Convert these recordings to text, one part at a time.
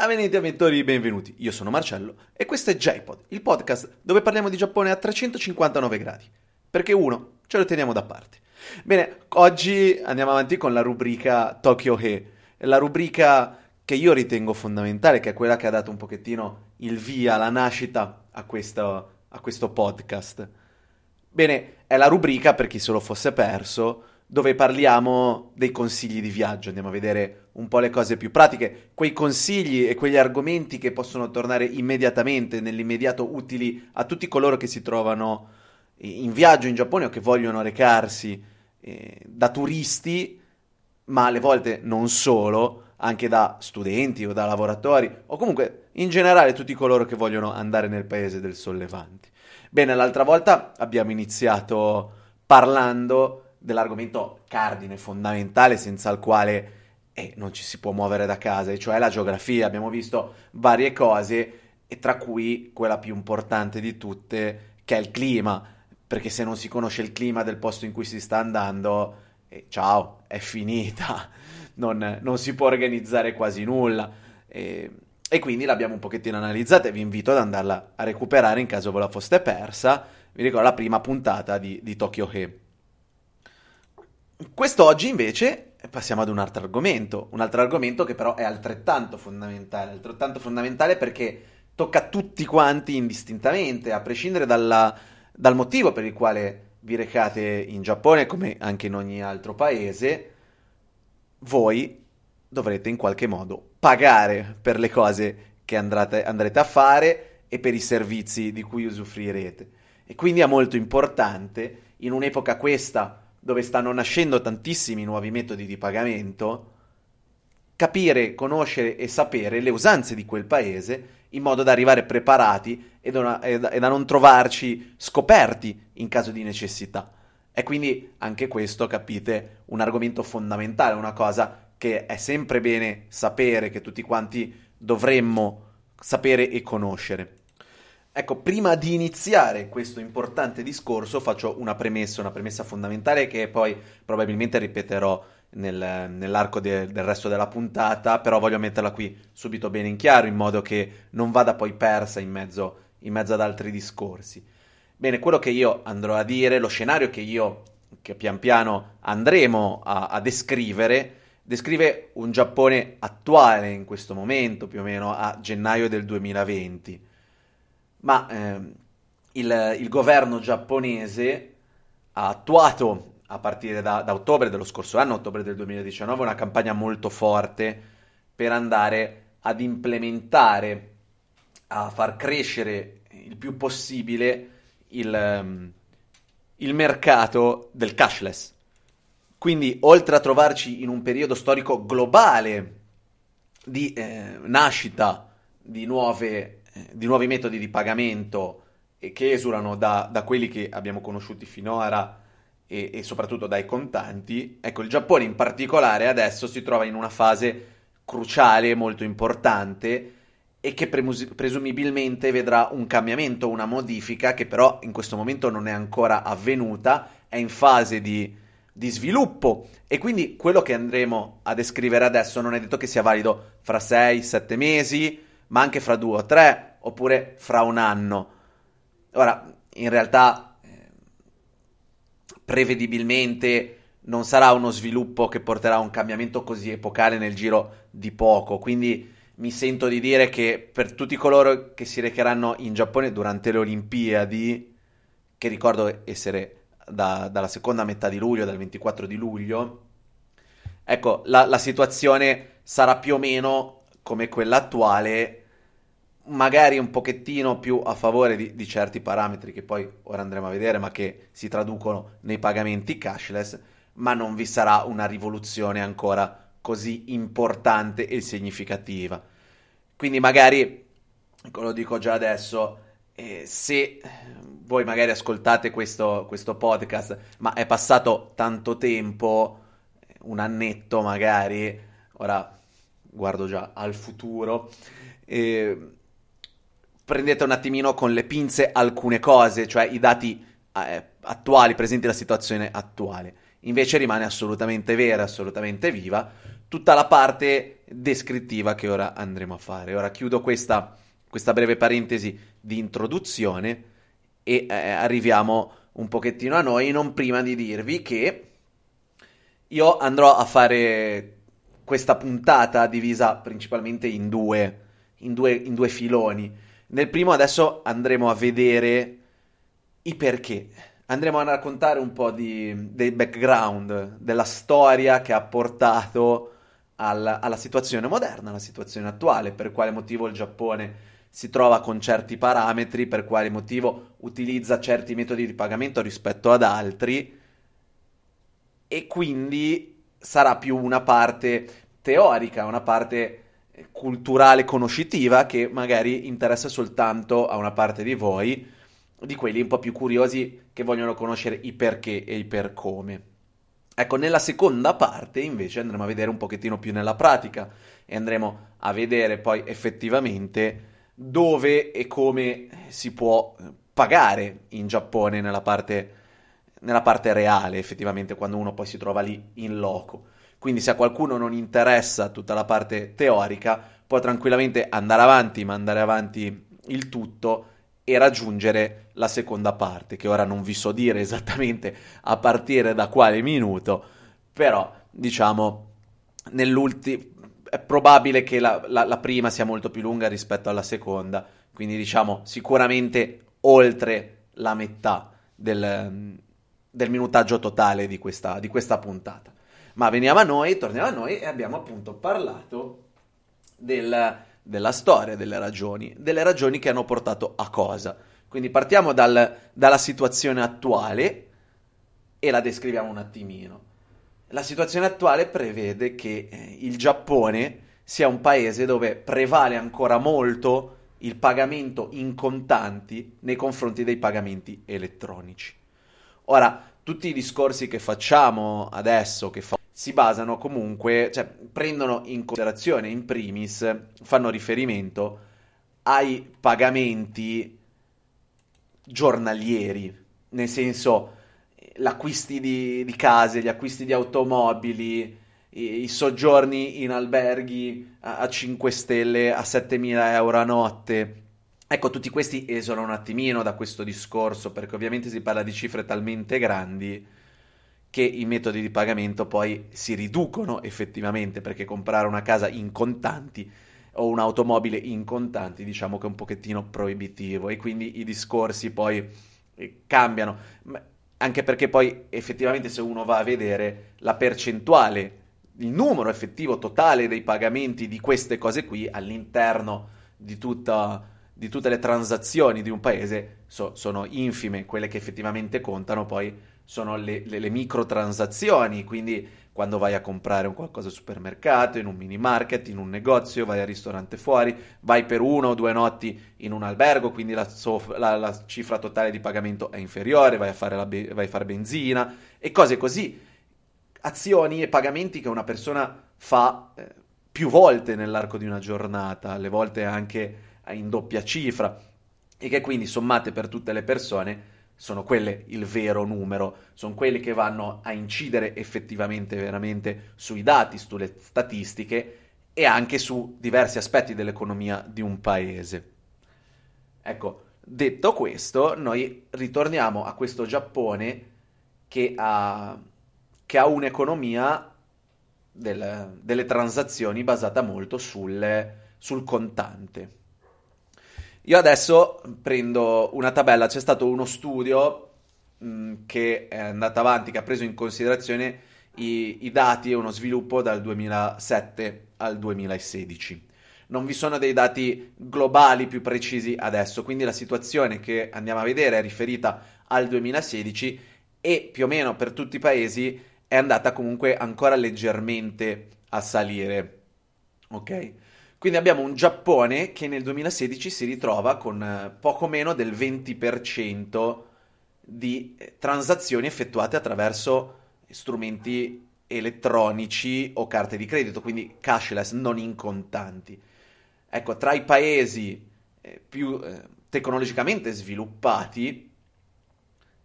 Avvenenti avventori, benvenuti. Io sono Marcello e questo è JPod, il podcast dove parliamo di Giappone a 359 gradi. Perché uno, ce lo teniamo da parte. Bene, oggi andiamo avanti con la rubrica Tokyo He, la rubrica che io ritengo fondamentale, che è quella che ha dato un pochettino il via, la nascita a questo, a questo podcast. Bene, è la rubrica, per chi se lo fosse perso, dove parliamo dei consigli di viaggio, andiamo a vedere un po' le cose più pratiche, quei consigli e quegli argomenti che possono tornare immediatamente, nell'immediato utili a tutti coloro che si trovano in viaggio in Giappone o che vogliono recarsi eh, da turisti, ma alle volte non solo, anche da studenti o da lavoratori o comunque in generale tutti coloro che vogliono andare nel paese del Sollevante. Bene, l'altra volta abbiamo iniziato parlando dell'argomento cardine fondamentale senza il quale eh, non ci si può muovere da casa, e cioè la geografia. Abbiamo visto varie cose e tra cui quella più importante di tutte che è il clima, perché se non si conosce il clima del posto in cui si sta andando, eh, ciao, è finita, non, non, si può organizzare quasi nulla. Eh, e quindi l'abbiamo un pochettino analizzata e vi invito ad andarla a recuperare in caso ve la foste persa. Vi ricordo la prima puntata di, di Tokyo He. Quest'oggi invece passiamo ad un altro argomento, un altro argomento che però è altrettanto fondamentale, altrettanto fondamentale perché tocca tutti quanti indistintamente, a prescindere dalla, dal motivo per il quale vi recate in Giappone come anche in ogni altro paese, voi dovrete in qualche modo pagare per le cose che andrete, andrete a fare e per i servizi di cui usufruirete. E quindi è molto importante, in un'epoca questa dove stanno nascendo tantissimi nuovi metodi di pagamento, capire, conoscere e sapere le usanze di quel paese in modo da arrivare preparati e da, e da, non trovarci scoperti in caso di necessità. E quindi anche questo, capite, un argomento fondamentale, una cosa che è sempre bene sapere, che tutti quanti dovremmo sapere e conoscere. Ecco, prima di iniziare questo importante discorso faccio una premessa, una premessa fondamentale che poi probabilmente ripeterò nel, nell'arco de, del resto della puntata, però voglio metterla qui subito bene in chiaro in modo che non vada poi persa in mezzo, in mezzo ad altri discorsi. Bene, quello che io andrò a dire, lo scenario che io, che pian piano andremo a, a descrivere, descrive un Giappone attuale in questo momento, più o meno a gennaio del 2020 ma ehm, il, il, governo giapponese ha attuato a partire da, da, ottobre dello scorso anno, ottobre del 2019, una campagna molto forte per andare ad implementare, a far crescere il più possibile il, um, il mercato del cashless. Quindi, oltre a trovarci in un periodo storico globale di eh, nascita di nuove di nuovi metodi di pagamento che esulano da, da quelli che abbiamo conosciuti finora e, e, soprattutto dai contanti, ecco il Giappone in particolare adesso si trova in una fase cruciale, molto importante e che premus- presumibilmente vedrà un cambiamento, una modifica che però in questo momento non è ancora avvenuta, è in fase di, di sviluppo. E quindi quello che andremo a descrivere adesso non è detto che sia valido fra 6-7 mesi, ma anche fra 2 o 3 oppure fra un anno. Ora, in realtà, eh, prevedibilmente non sarà uno sviluppo che porterà a un cambiamento così epocale nel giro di poco, quindi mi sento di dire che per tutti coloro che si recheranno in Giappone durante le Olimpiadi, che ricordo essere da, dalla seconda metà di luglio, dal 24 di luglio, ecco, la, la situazione sarà più o meno come quella attuale, magari un pochettino più a favore di, di, certi parametri che poi ora andremo a vedere, ma che si traducono nei pagamenti cashless, ma non vi sarà una rivoluzione ancora così importante e significativa. Quindi magari, lo dico già adesso, eh, se voi magari ascoltate questo, questo podcast, ma è passato tanto tempo, un annetto magari, ora guardo già al futuro, eh, prendete un attimino con le pinze alcune cose, cioè i dati eh, attuali, presenti la situazione attuale. Invece rimane assolutamente vera, assolutamente viva, tutta la parte descrittiva che ora andremo a fare. Ora chiudo questa, questa breve parentesi di introduzione e eh, arriviamo un pochettino a noi, non prima di dirvi che io andrò a fare questa puntata divisa principalmente in due, in due, in due filoni. Nel primo adesso andremo a vedere i perché. Andremo a raccontare un po' di, del background, della storia che ha portato al, alla situazione moderna, alla situazione attuale, per quale motivo il Giappone si trova con certi parametri, per quale motivo utilizza certi metodi di pagamento rispetto ad altri e quindi sarà più una parte teorica, una parte culturale conoscitiva che magari interessa soltanto a una parte di voi, di quelli un po' più curiosi che vogliono conoscere i perché e i per come. Ecco, nella seconda parte invece andremo a vedere un pochettino più nella pratica e andremo a vedere poi effettivamente dove e come si può pagare in Giappone nella parte, nella parte reale, effettivamente, quando uno poi si trova lì in loco. Quindi se a qualcuno non interessa tutta la parte teorica, può tranquillamente andare avanti, mandare avanti il tutto e raggiungere la seconda parte, che ora non vi so dire esattamente a partire da quale minuto, però diciamo nell'ultimo è probabile che la, la, la, prima sia molto più lunga rispetto alla seconda, quindi diciamo sicuramente oltre la metà del, del minutaggio totale di questa, di questa, puntata. Ma veniamo a noi, torniamo a noi e abbiamo appunto parlato del, della storia, delle ragioni, delle ragioni che hanno portato a cosa. Quindi partiamo dal, dalla situazione attuale e la descriviamo un attimino. La situazione attuale prevede che eh, il Giappone sia un paese dove prevale ancora molto il pagamento in contanti nei confronti dei pagamenti elettronici. Ora, tutti i discorsi che facciamo adesso, che fa- si basano comunque, cioè prendono in considerazione in primis, fanno riferimento ai pagamenti giornalieri, nel senso l'acquisti di, di case, gli acquisti di automobili, i, i soggiorni in alberghi a, a 5 stelle a 7.000 euro a notte. Ecco, tutti questi esolano un attimino da questo discorso, perché ovviamente si parla di cifre talmente grandi che i metodi di pagamento poi si riducono effettivamente, perché comprare una casa in contanti o un'automobile in contanti diciamo che è un pochettino proibitivo. E quindi i discorsi poi eh, cambiano. Anche perché poi effettivamente se uno va a vedere la percentuale, il numero effettivo totale dei pagamenti di queste cose qui all'interno di, tutta, di tutte le transazioni di un paese so, sono infime, quelle che effettivamente contano poi sono le, le, le microtransazioni, quindi quando vai a comprare un qualcosa al supermercato, in un mini market, in un negozio, vai al ristorante fuori, vai per una o due notti in un albergo, quindi la, sof- la, la cifra totale di pagamento è inferiore, vai a, fare be- vai a fare benzina e cose così. Azioni e pagamenti che una persona fa eh, più volte nell'arco di una giornata, alle volte anche in doppia cifra, e che quindi sommate per tutte le persone sono quelle il vero numero, sono quelle che vanno a incidere effettivamente veramente sui dati, sulle statistiche e anche su diversi aspetti dell'economia di un paese. Ecco, detto questo, noi ritorniamo a questo Giappone che ha, che ha un'economia del, delle transazioni basata molto sul, sul contante. Io adesso prendo una tabella, c'è stato uno studio mh, mm, che è andato avanti, che ha preso in considerazione i, i dati e uno sviluppo dal 2007 al 2016 non vi sono dei dati globali più precisi adesso, quindi la situazione che andiamo a vedere è riferita al 2016 e più o meno per tutti i paesi è andata comunque ancora leggermente a salire. Ok? Quindi abbiamo un Giappone che nel 2016 si ritrova con eh, poco meno del 20% di eh, transazioni effettuate attraverso strumenti elettronici o carte di credito, quindi cashless, non in contanti. Ecco, tra i paesi eh, più tecnologicamente sviluppati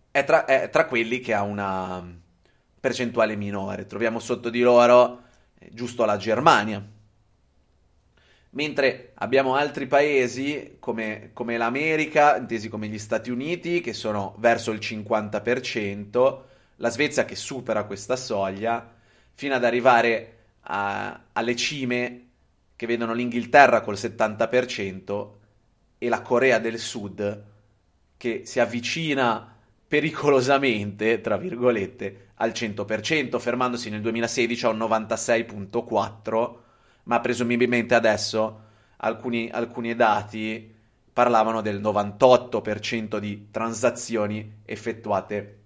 è tra, è tra, quelli che ha una percentuale minore. Troviamo sotto di loro giusto la Germania, mentre abbiamo altri paesi come, come l'America, intesi come gli Stati Uniti, che sono verso il 50%, la Svezia che supera questa soglia, fino ad arrivare a, alle cime che vedono l'Inghilterra col 70% e la Corea del Sud che si avvicina pericolosamente, tra virgolette, al 100%, fermandosi nel 2016 a un 96.4%, ma presumibilmente adesso alcuni, alcuni dati parlavano del 98% di transazioni effettuate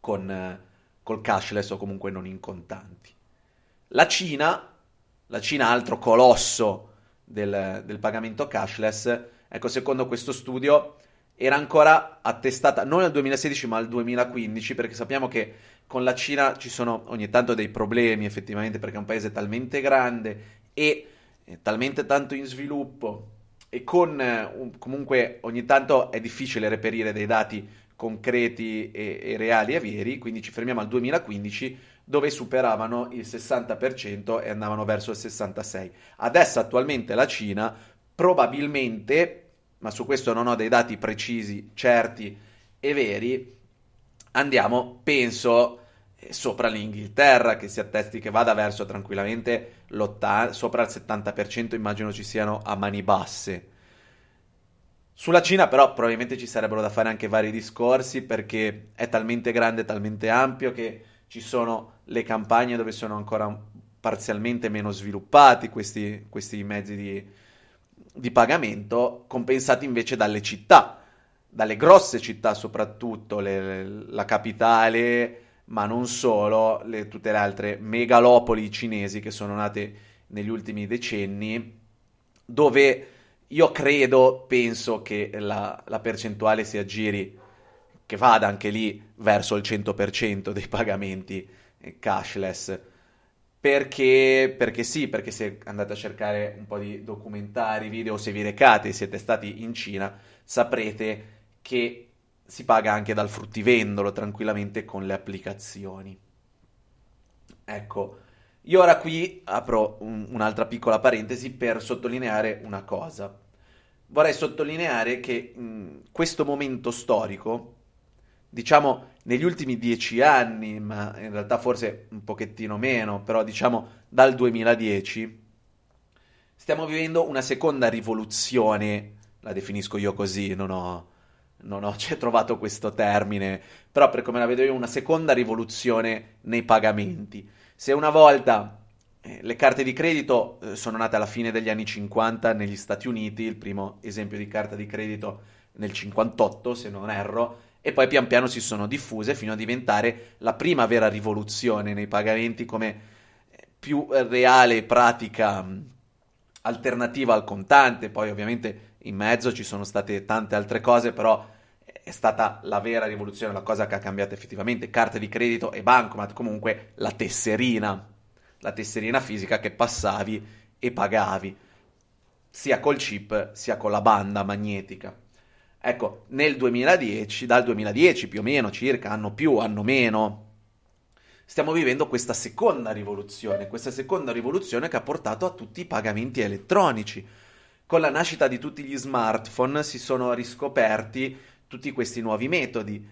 con, col cashless o comunque non in contanti. La Cina, la Cina altro colosso del, del pagamento cashless, ecco secondo questo studio era ancora attestata non nel 2016 ma nel 2015 perché sappiamo che con la Cina ci sono ogni tanto dei problemi effettivamente perché è un paese talmente grande e talmente tanto in sviluppo e con un, comunque ogni tanto è difficile reperire dei dati concreti e, e, reali e veri, quindi ci fermiamo al 2015 dove superavano il 60% e andavano verso il 66%. Adesso attualmente la Cina probabilmente ma su questo non ho dei dati precisi, certi e veri, andiamo, penso, eh, sopra l'Inghilterra, che si attesti che vada verso tranquillamente sopra il 70%, immagino ci siano a mani basse. Sulla Cina però probabilmente ci sarebbero da fare anche vari discorsi perché è talmente grande, talmente ampio che ci sono le campagne dove sono ancora parzialmente meno sviluppati questi, questi mezzi di, di pagamento compensati invece dalle città, dalle grosse città soprattutto, le, la capitale, ma non solo, le, tutte le altre megalopoli cinesi che sono nate negli ultimi decenni, dove io credo, penso che la, la percentuale si aggiri, che vada anche lì verso il 100% dei pagamenti cashless perché, perché, sì, perché se andate a cercare un po' di documentari, video, se vi recate e siete stati in Cina, saprete che si paga anche dal fruttivendolo tranquillamente con le applicazioni. Ecco, io ora qui apro un, un'altra piccola parentesi per sottolineare una cosa. Vorrei sottolineare che in questo momento storico diciamo, negli ultimi dieci anni, ma in realtà forse un pochettino meno, però diciamo dal 2010, stiamo vivendo una seconda rivoluzione, la definisco io così, non ho, non ho trovato questo termine, però per come la vedo io, una seconda rivoluzione nei pagamenti. Se una volta eh, le carte di credito eh, sono nate alla fine degli anni 50 negli Stati Uniti, il primo esempio di carta di credito nel 58, se non erro, e poi pian piano si sono diffuse fino a diventare la prima vera rivoluzione nei pagamenti come più reale e pratica alternativa al contante. Poi ovviamente in mezzo ci sono state tante altre cose, però è stata la vera rivoluzione, la cosa che ha cambiato effettivamente. Carte di credito e bancomat, comunque la tesserina, la tesserina fisica che passavi e pagavi, sia col chip sia con la banda magnetica. Ecco, nel 2010, dal 2010 più o meno circa, anno più, anno meno, stiamo vivendo questa seconda rivoluzione, questa seconda rivoluzione che ha portato a tutti i pagamenti elettronici. Con la nascita di tutti gli smartphone si sono riscoperti tutti questi nuovi metodi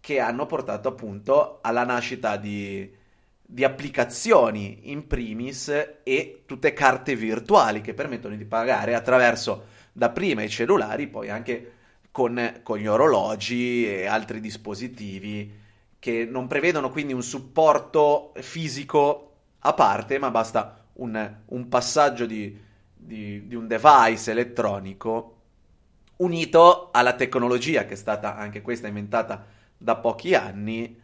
che hanno portato appunto alla nascita di, di applicazioni in primis e tutte carte virtuali che permettono di pagare attraverso dapprima i cellulari, poi anche con, con, gli orologi e altri dispositivi che non prevedono quindi un supporto fisico a parte, ma basta un, un passaggio di, di, di, un device elettronico unito alla tecnologia che è stata anche questa inventata da pochi anni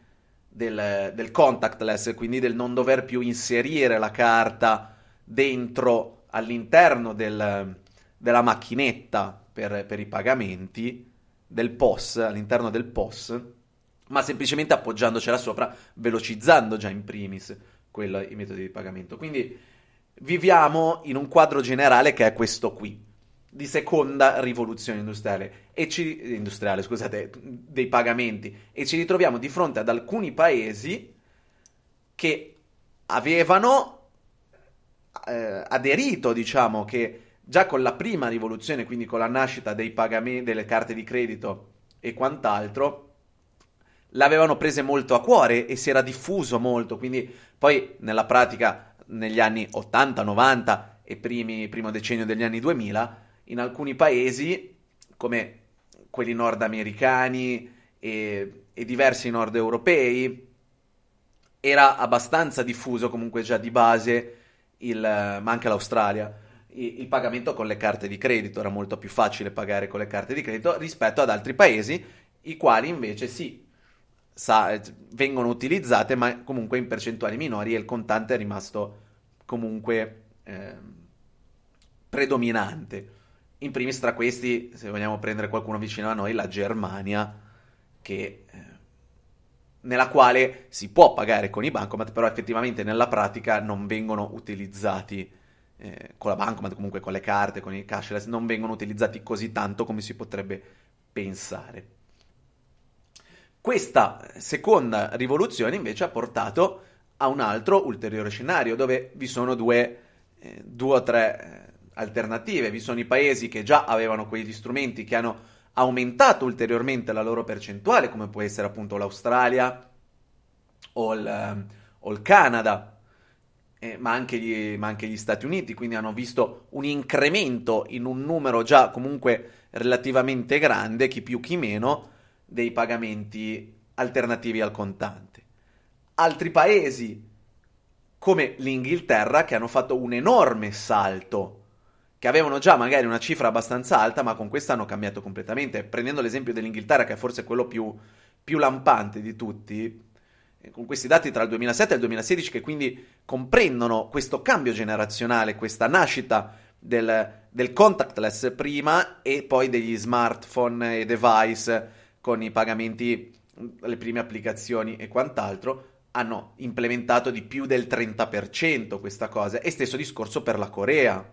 del, del contactless, quindi del non dover più inserire la carta dentro all'interno del, della macchinetta per, per i pagamenti del POS, all'interno del POS, ma semplicemente appoggiandocela sopra, velocizzando già in primis quello, i metodi di pagamento. Quindi viviamo in un quadro generale che è questo qui, di seconda rivoluzione industriale, ci, industriale scusate, dei pagamenti, e ci ritroviamo di fronte ad alcuni paesi che avevano eh, aderito, diciamo, che già con la prima rivoluzione, quindi con la nascita dei pagamenti, delle carte di credito e quant'altro, l'avevano prese molto a cuore e si era diffuso molto, quindi poi nella pratica negli anni 80, 90 e primi, primo decennio degli anni 2000, in alcuni paesi come quelli nordamericani e, e diversi nord europei, era abbastanza diffuso comunque già di base, il, ma anche l'Australia, il, pagamento con le carte di credito, era molto più facile pagare con le carte di credito rispetto ad altri paesi, i quali invece sì, sa, vengono utilizzate, ma comunque in percentuali minori e il contante è rimasto comunque eh, predominante. In primis tra questi, se vogliamo prendere qualcuno vicino a noi, la Germania, che, eh, nella quale si può pagare con i bancomat, però effettivamente nella pratica non vengono utilizzati eh, con la bancomat, comunque con le carte, con i cashless, non vengono utilizzati così tanto come si potrebbe pensare. Questa seconda rivoluzione invece ha portato a un altro ulteriore scenario dove vi sono due, eh, due o tre eh, alternative. Vi sono i paesi che già avevano quegli strumenti che hanno aumentato ulteriormente la loro percentuale, come può essere appunto l'Australia o il, ehm, o il Canada, eh, ma, anche gli, ma anche gli Stati Uniti, quindi hanno visto un incremento in un numero già comunque relativamente grande, chi più chi meno, dei pagamenti alternativi al contante. Altri paesi, come l'Inghilterra, che hanno fatto un enorme salto, che avevano già magari una cifra abbastanza alta, ma con questa hanno cambiato completamente. Prendendo l'esempio dell'Inghilterra, che è forse quello più, più lampante di tutti, con questi dati tra il 2007 e il 2016 che quindi comprendono questo cambio generazionale, questa nascita del, del contactless prima e poi degli smartphone e device con i pagamenti, le prime applicazioni e quant'altro, hanno implementato di più del 30% questa cosa. E stesso discorso per la Corea.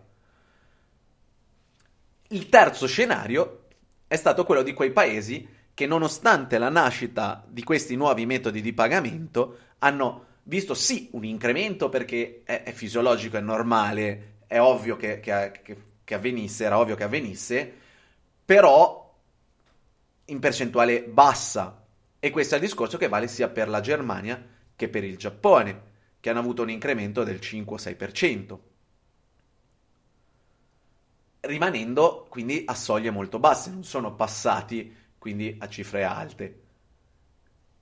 Il terzo scenario è stato quello di quei paesi che nonostante la nascita di questi nuovi metodi di pagamento hanno visto sì un incremento perché è, è fisiologico, è normale, è ovvio che, che, che, avvenisse, era ovvio che avvenisse, però in percentuale bassa. E questo è il discorso che vale sia per la Germania che per il Giappone, che hanno avuto un incremento del 5-6%. Rimanendo quindi a soglie molto basse, non sono passati quindi a cifre alte,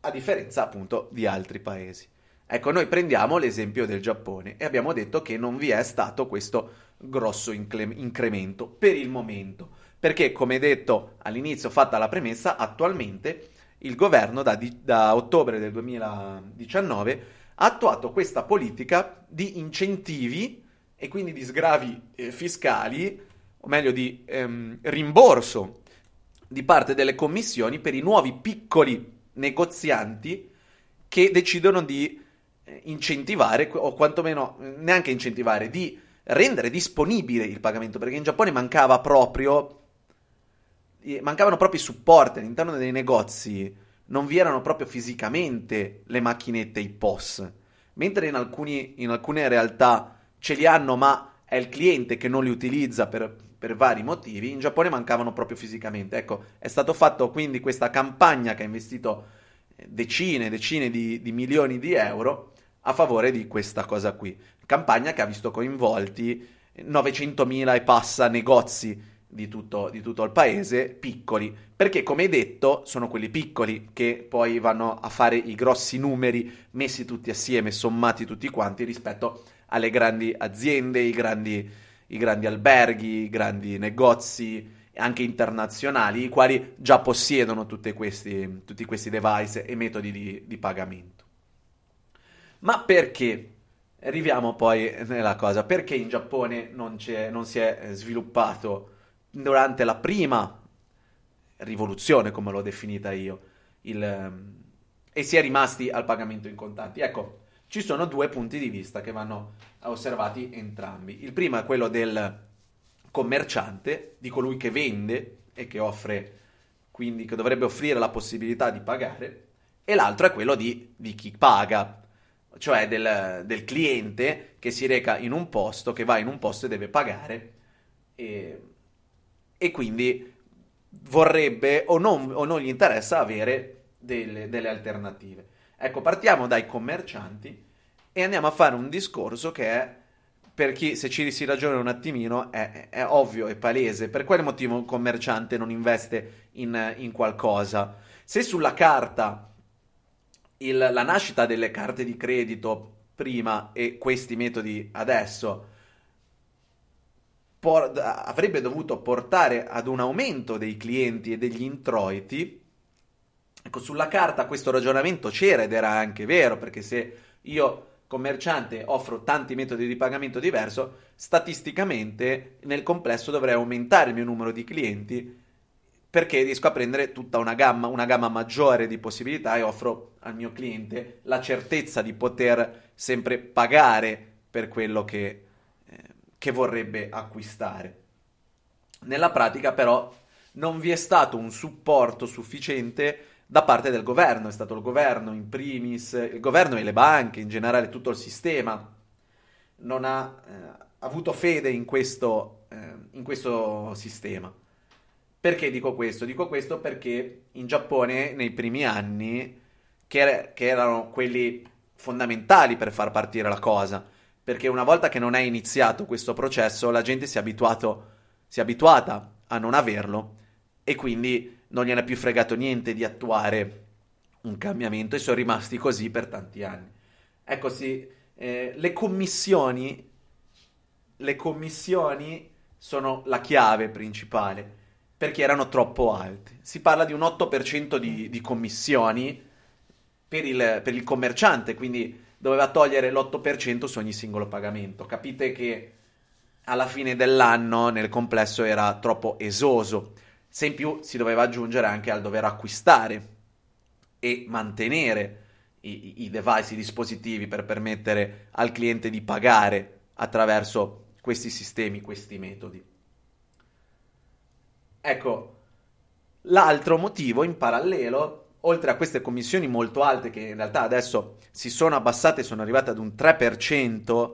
a differenza appunto di altri paesi. Ecco, noi prendiamo l'esempio del Giappone e abbiamo detto che non vi è stato questo grosso incre- incremento per il momento perché, come detto all'inizio, fatta la premessa, attualmente il governo da, di, da ottobre del 2019 ha attuato questa politica di incentivi e quindi di sgravi eh, fiscali, o meglio di ehm, rimborso di parte delle commissioni per i nuovi piccoli negozianti che decidono di eh, incentivare, o quantomeno neanche incentivare, di rendere disponibile il pagamento, perché in Giappone mancava proprio mancavano proprio i supporti all'interno dei negozi, non vi erano proprio fisicamente le macchinette, i POS, mentre in, alcuni, in alcune realtà ce li hanno, ma è il cliente che non li utilizza per, per vari motivi, in Giappone mancavano proprio fisicamente. Ecco, è stato fatto quindi questa campagna che ha investito eh, decine e decine di, di milioni di euro a favore di questa cosa qui. Campagna che ha visto coinvolti 900.000 e passa negozi di tutto, di tutto, il paese, piccoli, perché come detto sono quelli piccoli che poi vanno a fare i grossi numeri messi tutti assieme, sommati tutti quanti rispetto alle grandi aziende, i grandi, i grandi alberghi, i grandi negozi anche internazionali, i quali già possiedono questi, tutti questi device e metodi di, di pagamento. Ma perché? Arriviamo poi nella cosa, perché in Giappone non, non si è sviluppato durante la prima rivoluzione, come l'ho definita io, il, ehm, e si è rimasti al pagamento in contanti. Ecco, ci sono due punti di vista che vanno osservati entrambi. Il primo è quello del commerciante, di colui che vende e che offre, quindi che dovrebbe offrire la possibilità di pagare, e l'altro è quello di, di chi paga, cioè del, del, cliente che si reca in un posto, che va in un posto e deve pagare e, e quindi vorrebbe o non, o non, gli interessa avere delle, delle alternative. Ecco, partiamo dai commercianti e andiamo a fare un discorso che è per chi, se ci si ragiona un attimino, è, è, ovvio, è palese. Per quale motivo un commerciante non investe in, in qualcosa? Se sulla carta il, la nascita delle carte di credito prima e questi metodi adesso por- avrebbe dovuto portare ad un aumento dei clienti e degli introiti, ecco, sulla carta questo ragionamento c'era ed era anche vero, perché se io commerciante offro tanti metodi di pagamento diverso, statisticamente nel complesso dovrei aumentare il mio numero di clienti perché riesco a prendere tutta una gamma, una gamma maggiore di possibilità e offro al mio cliente la certezza di poter sempre pagare per quello che, eh, che vorrebbe acquistare. Nella pratica però non vi è stato un supporto sufficiente da parte del governo, è stato il governo in primis, il governo e le banche, in generale tutto il sistema, non ha eh, avuto fede in questo, eh, in questo sistema. Perché dico questo? Dico questo perché in Giappone nei primi anni, che, che erano quelli fondamentali per far partire la cosa, perché una volta che non è iniziato questo processo, la gente si è, abituato, si è abituata a non averlo e quindi non gliene è più fregato niente di attuare un cambiamento e sono rimasti così per tanti anni. Ecco sì, eh, le commissioni, le commissioni sono la chiave principale perché erano troppo alte. Si parla di un 8% di, di commissioni per il, per il commerciante, quindi doveva togliere l'8% su ogni singolo pagamento. Capite che alla fine dell'anno nel complesso era troppo esoso se in più si doveva aggiungere anche al dover acquistare e mantenere i, i device, i dispositivi per permettere al cliente di pagare attraverso questi sistemi, questi metodi. Ecco, l'altro motivo in parallelo, oltre a queste commissioni molto alte che in realtà adesso si sono abbassate, sono arrivate ad un 3%,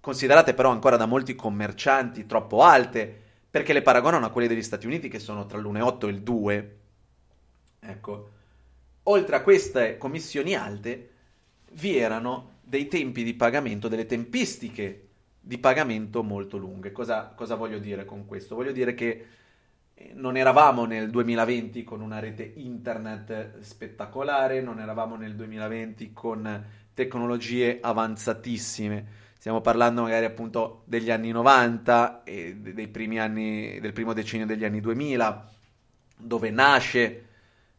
considerate però ancora da molti commercianti troppo alte, perché le paragonano a quelle degli Stati Uniti che sono tra l'1,8 e il 2. Ecco, oltre a queste commissioni alte, vi erano dei tempi di pagamento, delle tempistiche di pagamento molto lunghe. Cosa, cosa voglio dire con questo? Voglio dire che eh, non eravamo nel 2020 con una rete internet spettacolare, non eravamo nel 2020 con tecnologie avanzatissime stiamo parlando magari appunto degli anni 90 e dei primi anni, del primo decennio degli anni 2000, dove nasce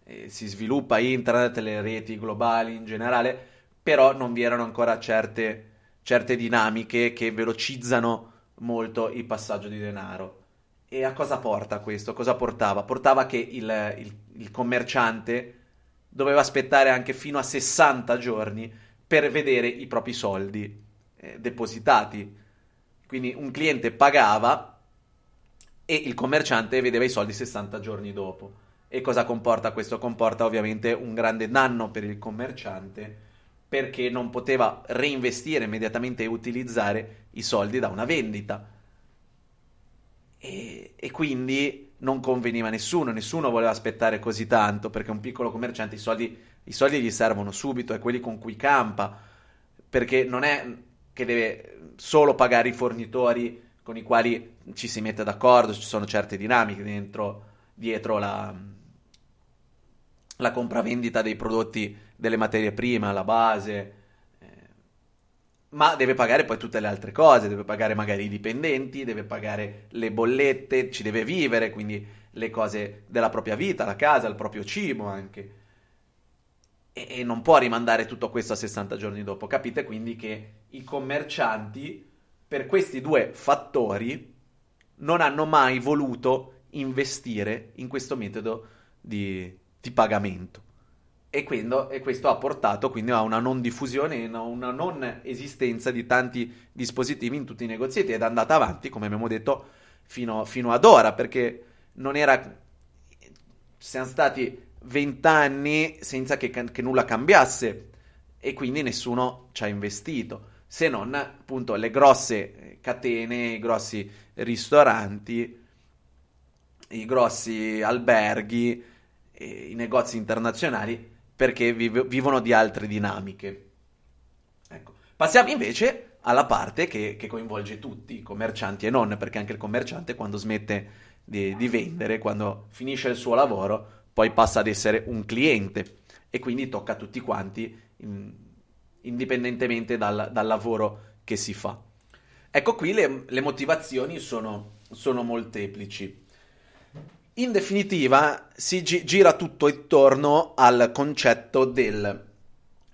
e si sviluppa internet, le reti globali in generale, però non vi erano ancora certe, certe dinamiche che velocizzano molto il passaggio di denaro. E a cosa porta questo? Cosa portava? Portava che il, il, il commerciante doveva aspettare anche fino a 60 giorni per vedere i propri soldi eh, depositati. Quindi un cliente pagava e il commerciante vedeva i soldi 60 giorni dopo. E cosa comporta questo? Comporta ovviamente un grande danno per il commerciante perché non poteva reinvestire immediatamente e utilizzare i soldi da una vendita. E, e, quindi non conveniva a nessuno, nessuno voleva aspettare così tanto perché un piccolo commerciante i soldi, i soldi gli servono subito, è quelli con cui campa, perché non è che deve solo pagare i fornitori con i quali ci si mette d'accordo, ci sono certe dinamiche dentro, dietro la, la compravendita dei prodotti, delle materie prime, la base, eh, ma deve pagare poi tutte le altre cose, deve pagare magari i dipendenti, deve pagare le bollette, ci deve vivere, quindi le cose della propria vita, la casa, il proprio cibo anche e, e non può rimandare tutto questo a 60 giorni dopo. Capite quindi che i commercianti, per questi due fattori, non hanno mai voluto investire in questo metodo di, di pagamento. E, quindi, e, questo ha portato quindi a una non diffusione, a una non esistenza di tanti dispositivi in tutti i negoziati ed è andata avanti, come abbiamo detto, fino, fino ad ora, perché non era... Siamo stati vent'anni senza che, che, nulla cambiasse e quindi nessuno ci ha investito, se non appunto le grosse catene, i grossi ristoranti, i grossi alberghi, i negozi internazionali perché viv- vivono di altre dinamiche. Ecco. Passiamo invece alla parte che, che, coinvolge tutti, i commercianti e non, perché anche il commerciante quando smette di, di vendere, quando finisce il suo lavoro, poi passa ad essere un cliente e quindi tocca a tutti quanti, in, indipendentemente dal, dal, lavoro che si fa. Ecco qui le, le motivazioni sono, sono molteplici. In definitiva, si gi- gira tutto intorno al concetto del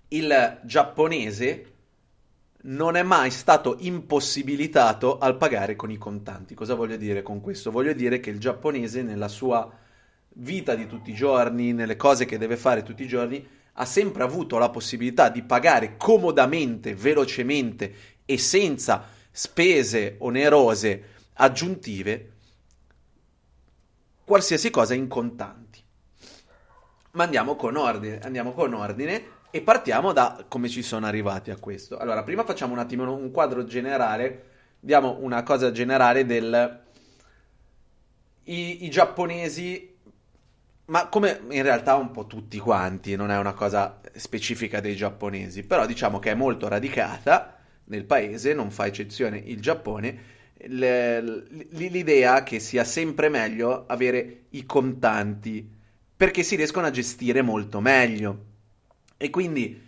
il giapponese non è mai stato impossibilitato al pagare con i contanti. Cosa voglio dire con questo? Voglio dire che il giapponese nella sua vita di tutti i giorni, nelle cose che deve fare tutti i giorni, ha sempre avuto la possibilità di pagare comodamente, velocemente e senza spese onerose aggiuntive qualsiasi cosa in contanti. Ma andiamo con ordine, andiamo con ordine e partiamo da come ci sono arrivati a questo. Allora, prima facciamo un attimo un quadro generale, diamo una cosa generale del i, i giapponesi ma come in realtà un po' tutti quanti, non è una cosa specifica dei giapponesi, però diciamo che è molto radicata nel paese, non fa eccezione il Giappone, l'idea che sia sempre meglio avere i contanti perché si riescono a gestire molto meglio. E quindi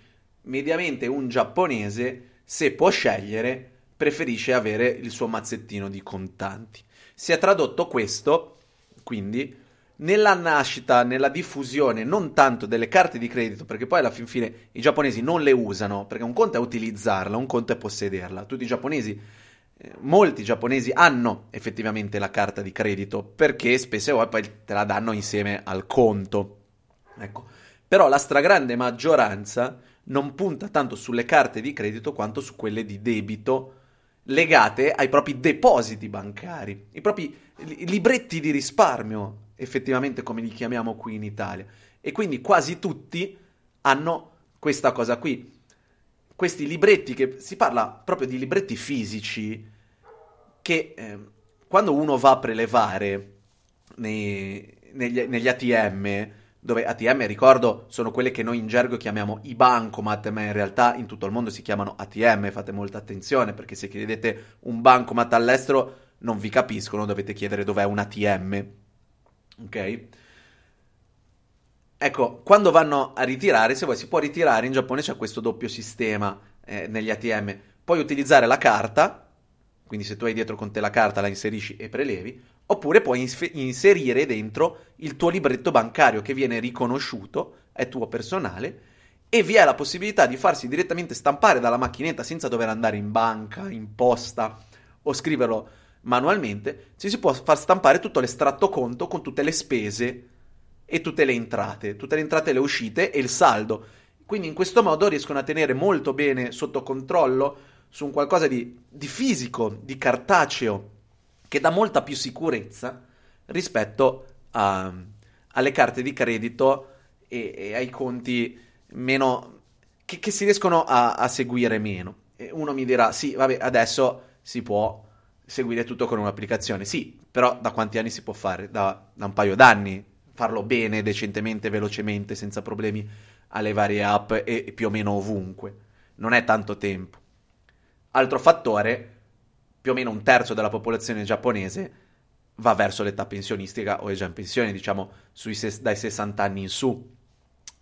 mediamente un giapponese, se può scegliere, preferisce avere il suo mazzettino di contanti. Si è tradotto questo, quindi, nella nascita, nella diffusione non tanto delle carte di credito, perché poi alla fin fine i giapponesi non le usano, perché un conto è utilizzarla, un conto è possederla. Tutti i giapponesi, eh, molti giapponesi hanno effettivamente la carta di credito, perché spesso poi te la danno insieme al conto. Ecco. Però la stragrande maggioranza non punta tanto sulle carte di credito quanto su quelle di debito legate ai propri depositi bancari, i propri libretti di risparmio effettivamente come li chiamiamo qui in Italia. E quindi quasi tutti hanno questa cosa qui. Questi libretti che si parla proprio di libretti fisici che eh, quando uno va a prelevare nei, negli, negli ATM, dove ATM, ricordo, sono quelle che noi in gergo chiamiamo i bancomat, ma in realtà in tutto il mondo si chiamano ATM, fate molta attenzione perché se chiedete un bancomat all'estero non vi capiscono, dovete chiedere dov'è un ATM ok? Ecco, quando vanno a ritirare, se vuoi si può ritirare, in Giappone c'è questo doppio sistema eh, negli ATM, puoi utilizzare la carta, quindi se tu hai dietro con te la carta la inserisci e prelevi, oppure puoi ins- inserire dentro il tuo libretto bancario che viene riconosciuto, è tuo personale, e vi è la possibilità di farsi direttamente stampare dalla macchinetta senza dover andare in banca, in posta o scriverlo manualmente, ci si può far stampare tutto l'estratto conto con tutte le spese e tutte le entrate, tutte le entrate e le uscite e il saldo. Quindi in questo modo riescono a tenere molto bene sotto controllo su un qualcosa di, di fisico, di cartaceo, che dà molta più sicurezza rispetto a, alle carte di credito e, e ai conti meno che, che si riescono a, a, seguire meno. E uno mi dirà: sì, vabbè, adesso si può seguire tutto con un'applicazione. Sì, però da quanti anni si può fare? Da, da un paio d'anni. Farlo bene, decentemente, velocemente, senza problemi alle varie app e, più o meno ovunque. Non è tanto tempo. Altro fattore, più o meno un terzo della popolazione giapponese va verso l'età pensionistica o è già in pensione, diciamo ses- dai 60 anni in su.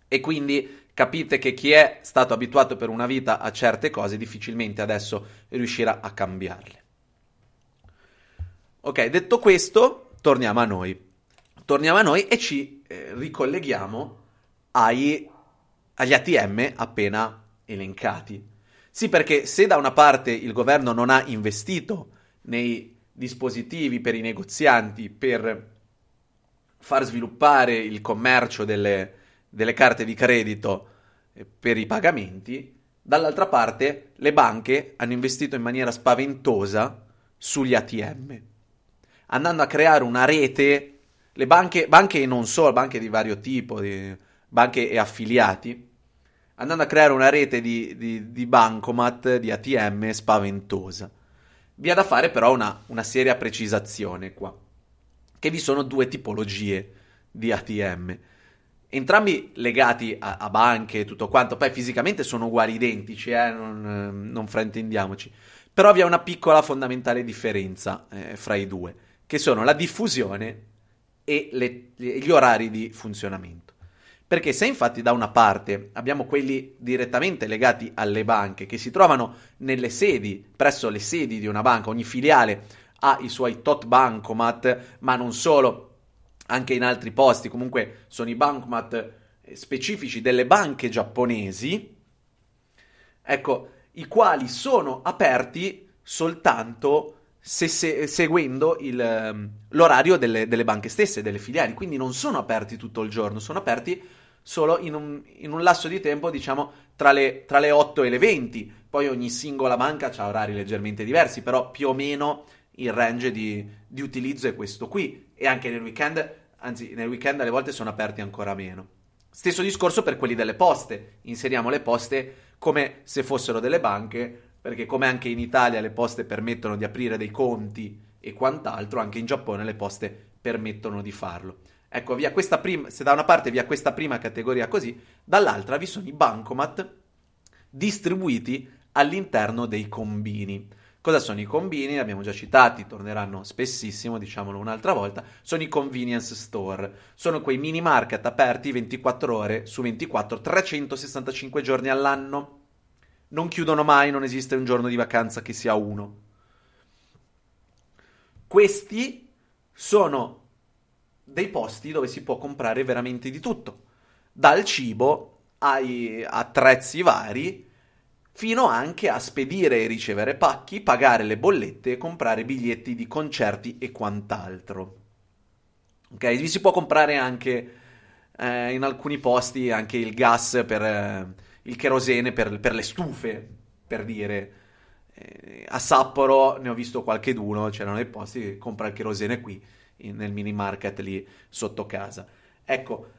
E quindi capite che chi è stato abituato per una vita a certe cose difficilmente adesso riuscirà a cambiarle. Ok, detto questo, torniamo a noi. Torniamo a noi e ci eh, ricolleghiamo ai, agli ATM appena elencati. Sì, perché se da una parte il governo non ha investito nei dispositivi per i negozianti per far sviluppare il commercio delle, delle carte di credito eh, per i pagamenti, dall'altra parte le banche hanno investito in maniera spaventosa sugli ATM andando a creare una rete, le banche, banche non solo, banche di vario tipo, di, banche e affiliati, andando a creare una rete di, di, di bancomat, di ATM spaventosa. Vi ha da fare però una, una seria precisazione qua, che vi sono due tipologie di ATM entrambi legati a, a, banche e tutto quanto, poi fisicamente sono uguali, identici, eh? non, non, fraintendiamoci, però vi è una piccola fondamentale differenza eh, fra i due, che sono la diffusione e le, gli orari di funzionamento. Perché se infatti da una parte abbiamo quelli direttamente legati alle banche che si trovano nelle sedi, presso le sedi di una banca, ogni filiale ha i suoi tot bancomat, ma non solo, anche in altri posti, comunque sono i bancomat specifici delle banche giapponesi, ecco, i quali sono aperti soltanto se, se, seguendo il, ehm, l'orario delle, delle, banche stesse, delle filiali, quindi non sono aperti tutto il giorno, sono aperti solo in un, in un lasso di tempo, diciamo, tra le, tra le 8 e le 20. Poi ogni singola banca ha orari leggermente diversi, però più o meno il range di, di utilizzo è questo qui. E anche nel weekend, anzi, nel weekend alle volte sono aperti ancora meno. Stesso discorso per quelli delle poste. Inseriamo le poste come se fossero delle banche, perché come anche in Italia le poste permettono di aprire dei conti e quant'altro, anche in Giappone le poste permettono di farlo. Ecco, via questa prima, se da una parte via questa prima categoria così, dall'altra vi sono i bancomat distribuiti all'interno dei combini. Cosa sono i combini? Li abbiamo già citati, torneranno spessissimo, diciamolo un'altra volta. Sono i convenience store. Sono quei mini market aperti 24 ore su 24, 365 giorni all'anno. Non chiudono mai, non esiste un giorno di vacanza che sia uno. Questi sono dei posti dove si può comprare veramente di tutto, dal cibo ai attrezzi vari fino anche a spedire e ricevere pacchi, pagare le bollette e comprare biglietti di concerti e quant'altro. Ok, vi si può comprare anche eh, in alcuni posti anche il gas per eh, il kerosene per, per, le stufe, per dire. Eh, a Sapporo ne ho visto qualche d'uno, c'erano dei posti che compra il kerosene qui in, nel mini market lì sotto casa. Ecco,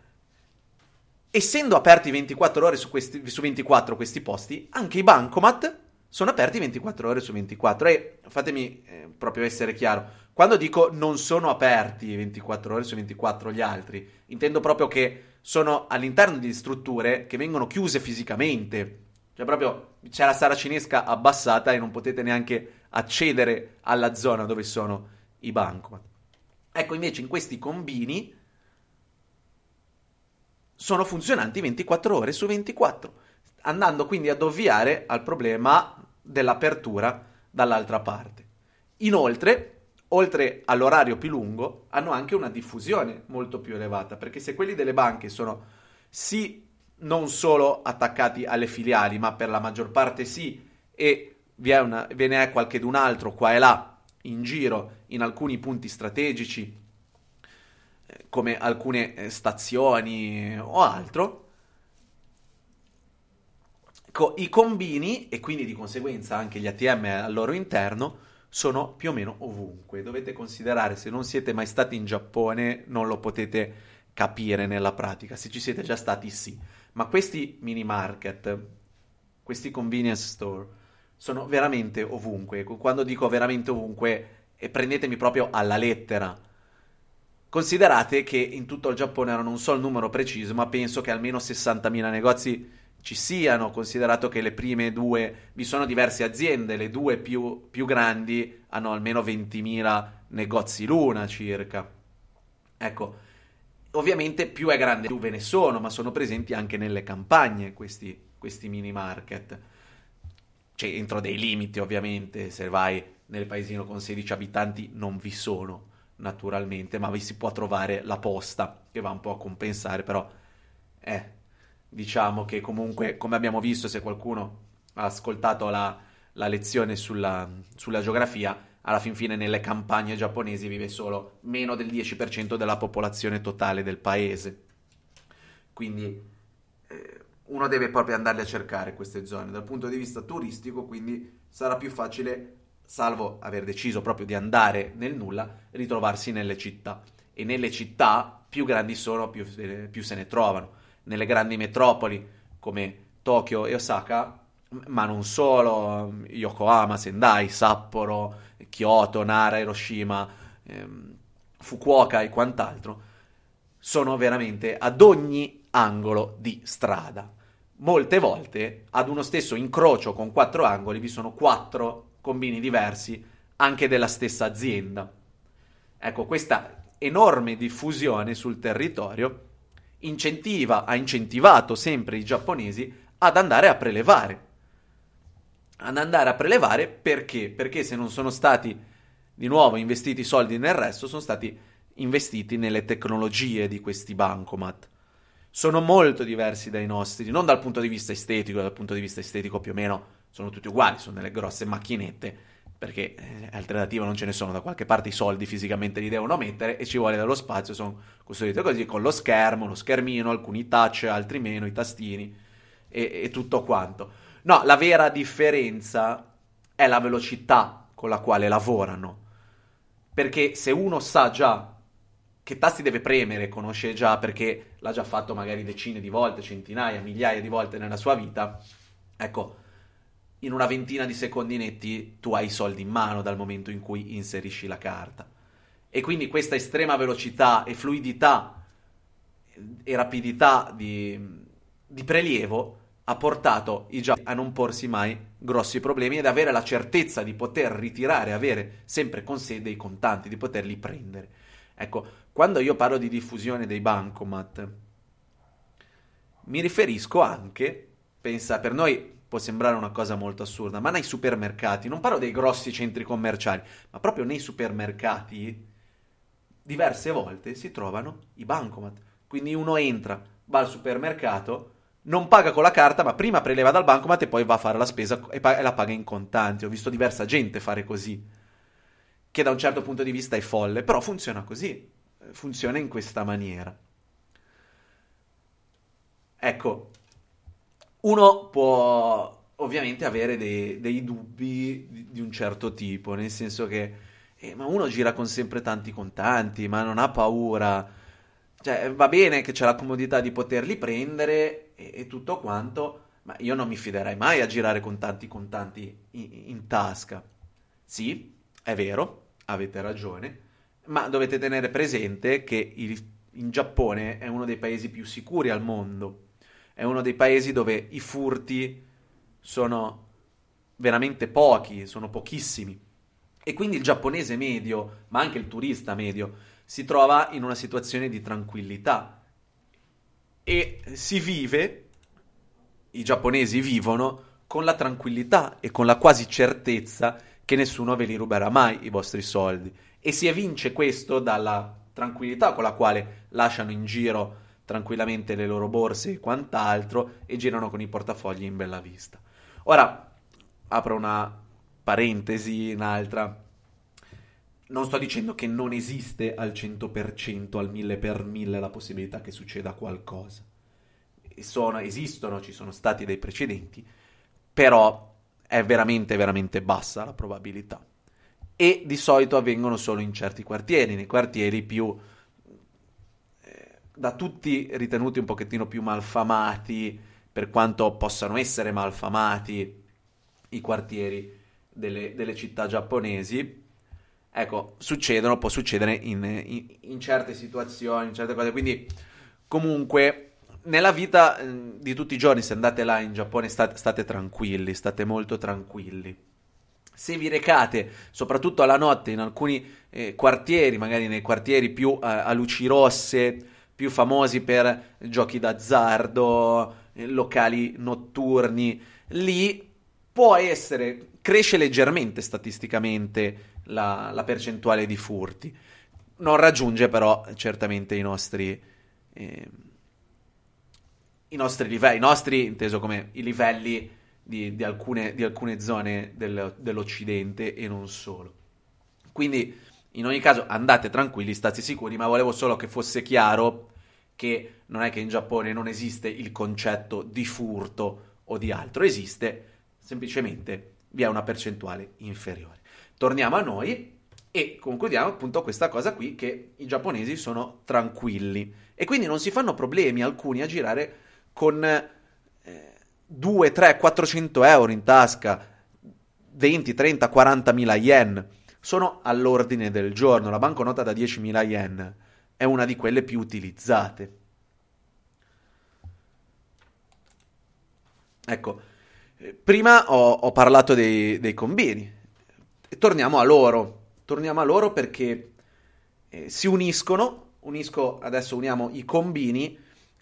essendo aperti 24 ore su, questi, su 24 questi posti, anche i bancomat sono aperti 24 ore su 24 e fatemi eh, proprio essere chiaro, quando dico non sono aperti 24 ore su 24 gli altri, intendo proprio che sono all'interno di strutture che vengono chiuse fisicamente, cioè proprio c'è la saracinesca abbassata e non potete neanche accedere alla zona dove sono i bancomat. Ecco invece in questi combini sono funzionanti 24 ore su 24, andando quindi ad ovviare al problema dell'apertura dall'altra parte. Inoltre, oltre all'orario più lungo, hanno anche una diffusione molto più elevata, perché se quelli delle banche sono sì non solo attaccati alle filiali, ma per la maggior parte sì, e ve ne è qualche d'un altro qua e là in giro in alcuni punti strategici come alcune eh, stazioni o altro, i combini e quindi di conseguenza anche gli ATM al loro interno sono più o meno ovunque. Dovete considerare, se non siete mai stati in Giappone, non lo potete capire nella pratica. Se ci siete già stati, sì. Ma questi mini market, questi convenience store, sono veramente ovunque. Quando dico veramente ovunque, prendetemi proprio alla lettera Considerate che in tutto il Giappone non so il numero preciso, ma penso che almeno 60.000 negozi ci siano, considerato che le prime due, vi sono diverse aziende, le due più, più grandi hanno almeno 20.000 negozi l'una circa. Ecco, ovviamente più è grande più ve ne sono, ma sono presenti anche nelle campagne questi, questi mini market. Cioè, entro dei limiti ovviamente, se vai nel paesino con 16 abitanti non vi sono naturalmente, ma vi si può trovare la posta che va un po' a compensare, però eh, diciamo che comunque, come abbiamo visto, se qualcuno ha ascoltato la, la lezione sulla, sulla, geografia, alla fin fine nelle campagne giapponesi vive solo meno del 10% della popolazione totale del paese. Quindi eh, uno deve proprio andarle a cercare queste zone dal punto di vista turistico, quindi sarà più facile salvo aver deciso proprio di andare nel nulla, ritrovarsi nelle città. E nelle città più grandi sono, più, più se ne trovano. Nelle grandi metropoli, come Tokyo e Osaka, ma non solo, Yokohama, Sendai, Sapporo, Kyoto, Nara, Hiroshima, ehm, Fukuoka e quant'altro, sono veramente ad ogni angolo di strada. Molte volte ad uno stesso incrocio con quattro angoli vi sono quattro combini diversi anche della stessa azienda. Ecco, questa enorme diffusione sul territorio incentiva, ha incentivato sempre i giapponesi ad andare a prelevare. Ad andare a prelevare perché? Perché se non sono stati di nuovo investiti soldi nel resto, sono stati investiti nelle tecnologie di questi bancomat. Sono molto diversi dai nostri, non dal punto di vista estetico, dal punto di vista estetico più o meno sono tutti uguali, sono delle grosse macchinette, perché eh, alternativa non ce ne sono, da qualche parte i soldi fisicamente li devono mettere e ci vuole dallo spazio, sono costruite così con lo schermo, lo schermino, alcuni touch, altri meno, i tastini e, e tutto quanto. No, la vera differenza è la velocità con la quale lavorano, perché se uno sa già che tasti deve premere, conosce già perché l'ha già fatto magari decine di volte, centinaia, migliaia di volte nella sua vita, ecco, in una ventina di secondi netti tu hai i soldi in mano dal momento in cui inserisci la carta. E quindi questa estrema velocità e fluidità e rapidità di, di prelievo ha portato i giapponesi a non porsi mai grossi problemi ed avere la certezza di poter ritirare, avere sempre con sé dei contanti, di poterli prendere. Ecco, quando io parlo di diffusione dei bancomat, mi riferisco anche, pensa, per noi può sembrare una cosa molto assurda, ma nei supermercati, non parlo dei grossi centri commerciali, ma proprio nei supermercati, diverse volte si trovano i bancomat. Quindi uno entra, va al supermercato, non paga con la carta, ma prima preleva dal bancomat e poi va a fare la spesa e, pa- e la paga in contanti. Ho visto diversa gente fare così, che da un certo punto di vista è folle, però funziona così funziona in questa maniera. Ecco, uno può ovviamente avere dei, dei dubbi di, di, un certo tipo, nel senso che eh, ma uno gira con sempre tanti contanti, ma non ha paura. Cioè, va bene che c'è la comodità di poterli prendere e, e tutto quanto, ma io non mi fiderei mai a girare con tanti contanti in, in tasca. Sì, è vero, avete ragione, ma dovete tenere presente che il, in Giappone è uno dei paesi più sicuri al mondo, è uno dei paesi dove i furti sono veramente pochi, sono pochissimi. E quindi il giapponese medio, ma anche il turista medio, si trova in una situazione di tranquillità. E si vive, i giapponesi vivono con la tranquillità e con la quasi certezza che nessuno ve li ruberà mai i vostri soldi e si evince questo dalla tranquillità con la quale lasciano in giro tranquillamente le loro borse e quant'altro e girano con i portafogli in bella vista. Ora apro una parentesi, un'altra. Non sto dicendo che non esiste al 100%, al 1000 per 1000 la possibilità che succeda qualcosa. Sono, esistono, ci sono stati dei precedenti, però è veramente, veramente bassa la probabilità e di solito avvengono solo in certi quartieri, nei quartieri più da tutti ritenuti un pochettino più malfamati, per quanto possano essere malfamati i quartieri delle, delle città giapponesi. Ecco, succedono, può succedere in, in, in, certe situazioni, in certe cose. Quindi, comunque, nella vita eh, di tutti i giorni, se andate là in Giappone, state, state tranquilli, state molto tranquilli se vi recate, soprattutto alla notte, in alcuni eh, quartieri, magari nei quartieri più eh, a luci rosse, più famosi per giochi d'azzardo, eh, locali notturni, lì può essere, cresce leggermente statisticamente la, la percentuale di furti. Non raggiunge però certamente i nostri, eh, i nostri livelli, i nostri inteso come i livelli di, di, alcune, di alcune, zone del, dell'Occidente e non solo. Quindi, in ogni caso, andate tranquilli, state sicuri, ma volevo solo che fosse chiaro che non è che in Giappone non esiste il concetto di furto o di altro, esiste semplicemente vi è una percentuale inferiore. Torniamo a noi e concludiamo appunto questa cosa qui che i giapponesi sono tranquilli e quindi non si fanno problemi alcuni a girare con 2, 3, 400 euro in tasca, 20, 30, 40 mila yen, sono all'ordine del giorno. La banconota da 10 mila yen è una di quelle più utilizzate. Ecco, prima ho, ho parlato dei, dei, combini. Torniamo a loro. Torniamo a loro perché eh, si uniscono. Unisco, adesso uniamo i combini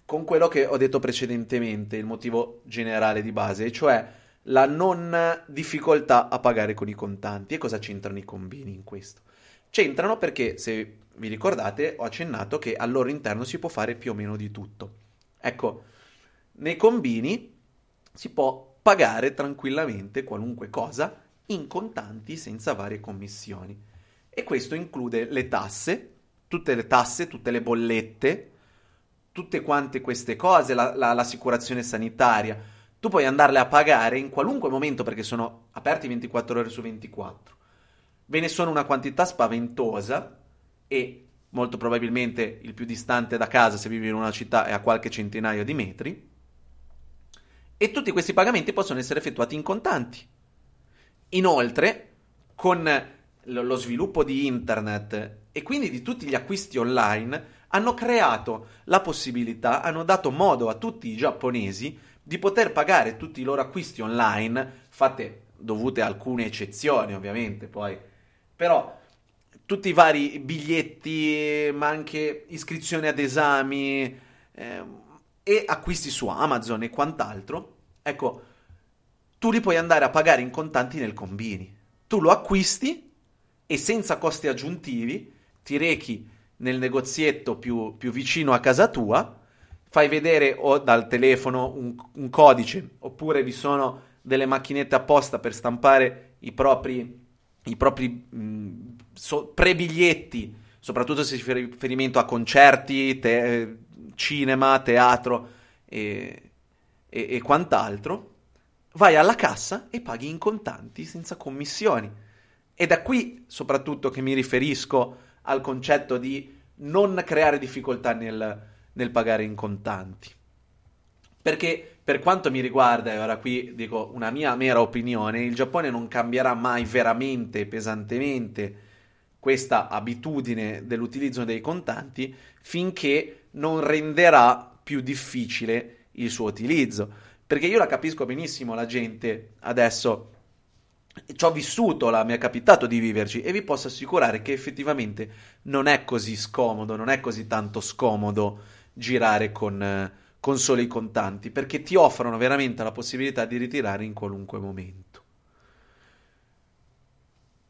con quello che ho detto precedentemente, il motivo generale di base, cioè la non difficoltà a pagare con i contanti. E cosa c'entrano i combini in questo? C'entrano perché, se vi ricordate, ho accennato che al loro interno si può fare più o meno di tutto. Ecco, nei combini si può pagare tranquillamente qualunque cosa in contanti senza varie commissioni. E questo include le tasse, tutte le tasse, tutte le bollette, tutte quante queste cose, la, la, l'assicurazione sanitaria, tu puoi andarle a pagare in qualunque momento perché sono aperti 24 ore su 24. Ve ne sono una quantità spaventosa e molto probabilmente il più distante da casa se vivi in una città è a qualche centinaio di metri. E tutti questi pagamenti possono essere effettuati in contanti. Inoltre, con lo sviluppo di internet e quindi di tutti gli acquisti online, hanno creato la possibilità, hanno dato modo a tutti i giapponesi di poter pagare tutti i loro acquisti online, fatte dovute a alcune eccezioni ovviamente poi, però tutti i vari biglietti, ma anche iscrizioni ad esami eh, e acquisti su Amazon e quant'altro, ecco, tu li puoi andare a pagare in contanti nel combini. Tu lo acquisti e senza costi aggiuntivi ti rechi nel negozietto più, più vicino a casa tua, fai vedere o dal telefono un, un, codice oppure vi sono delle macchinette apposta per stampare i propri, i propri mh, so, prebiglietti, soprattutto se si fa riferimento a concerti, te, cinema, teatro e, e, e quant'altro. Vai alla cassa e paghi in contanti senza commissioni. È da qui soprattutto che mi riferisco al concetto di non creare difficoltà nel, nel pagare in contanti. Perché per quanto mi riguarda, e ora qui dico una mia mera opinione, il Giappone non cambierà mai veramente pesantemente questa abitudine dell'utilizzo dei contanti finché non renderà più difficile il suo utilizzo. Perché io la capisco benissimo la gente adesso ci ho vissuto, la, mi è capitato di viverci e vi posso assicurare che effettivamente non è così scomodo, non è così tanto scomodo girare con, con solo i contanti, perché ti offrono veramente la possibilità di ritirare in qualunque momento.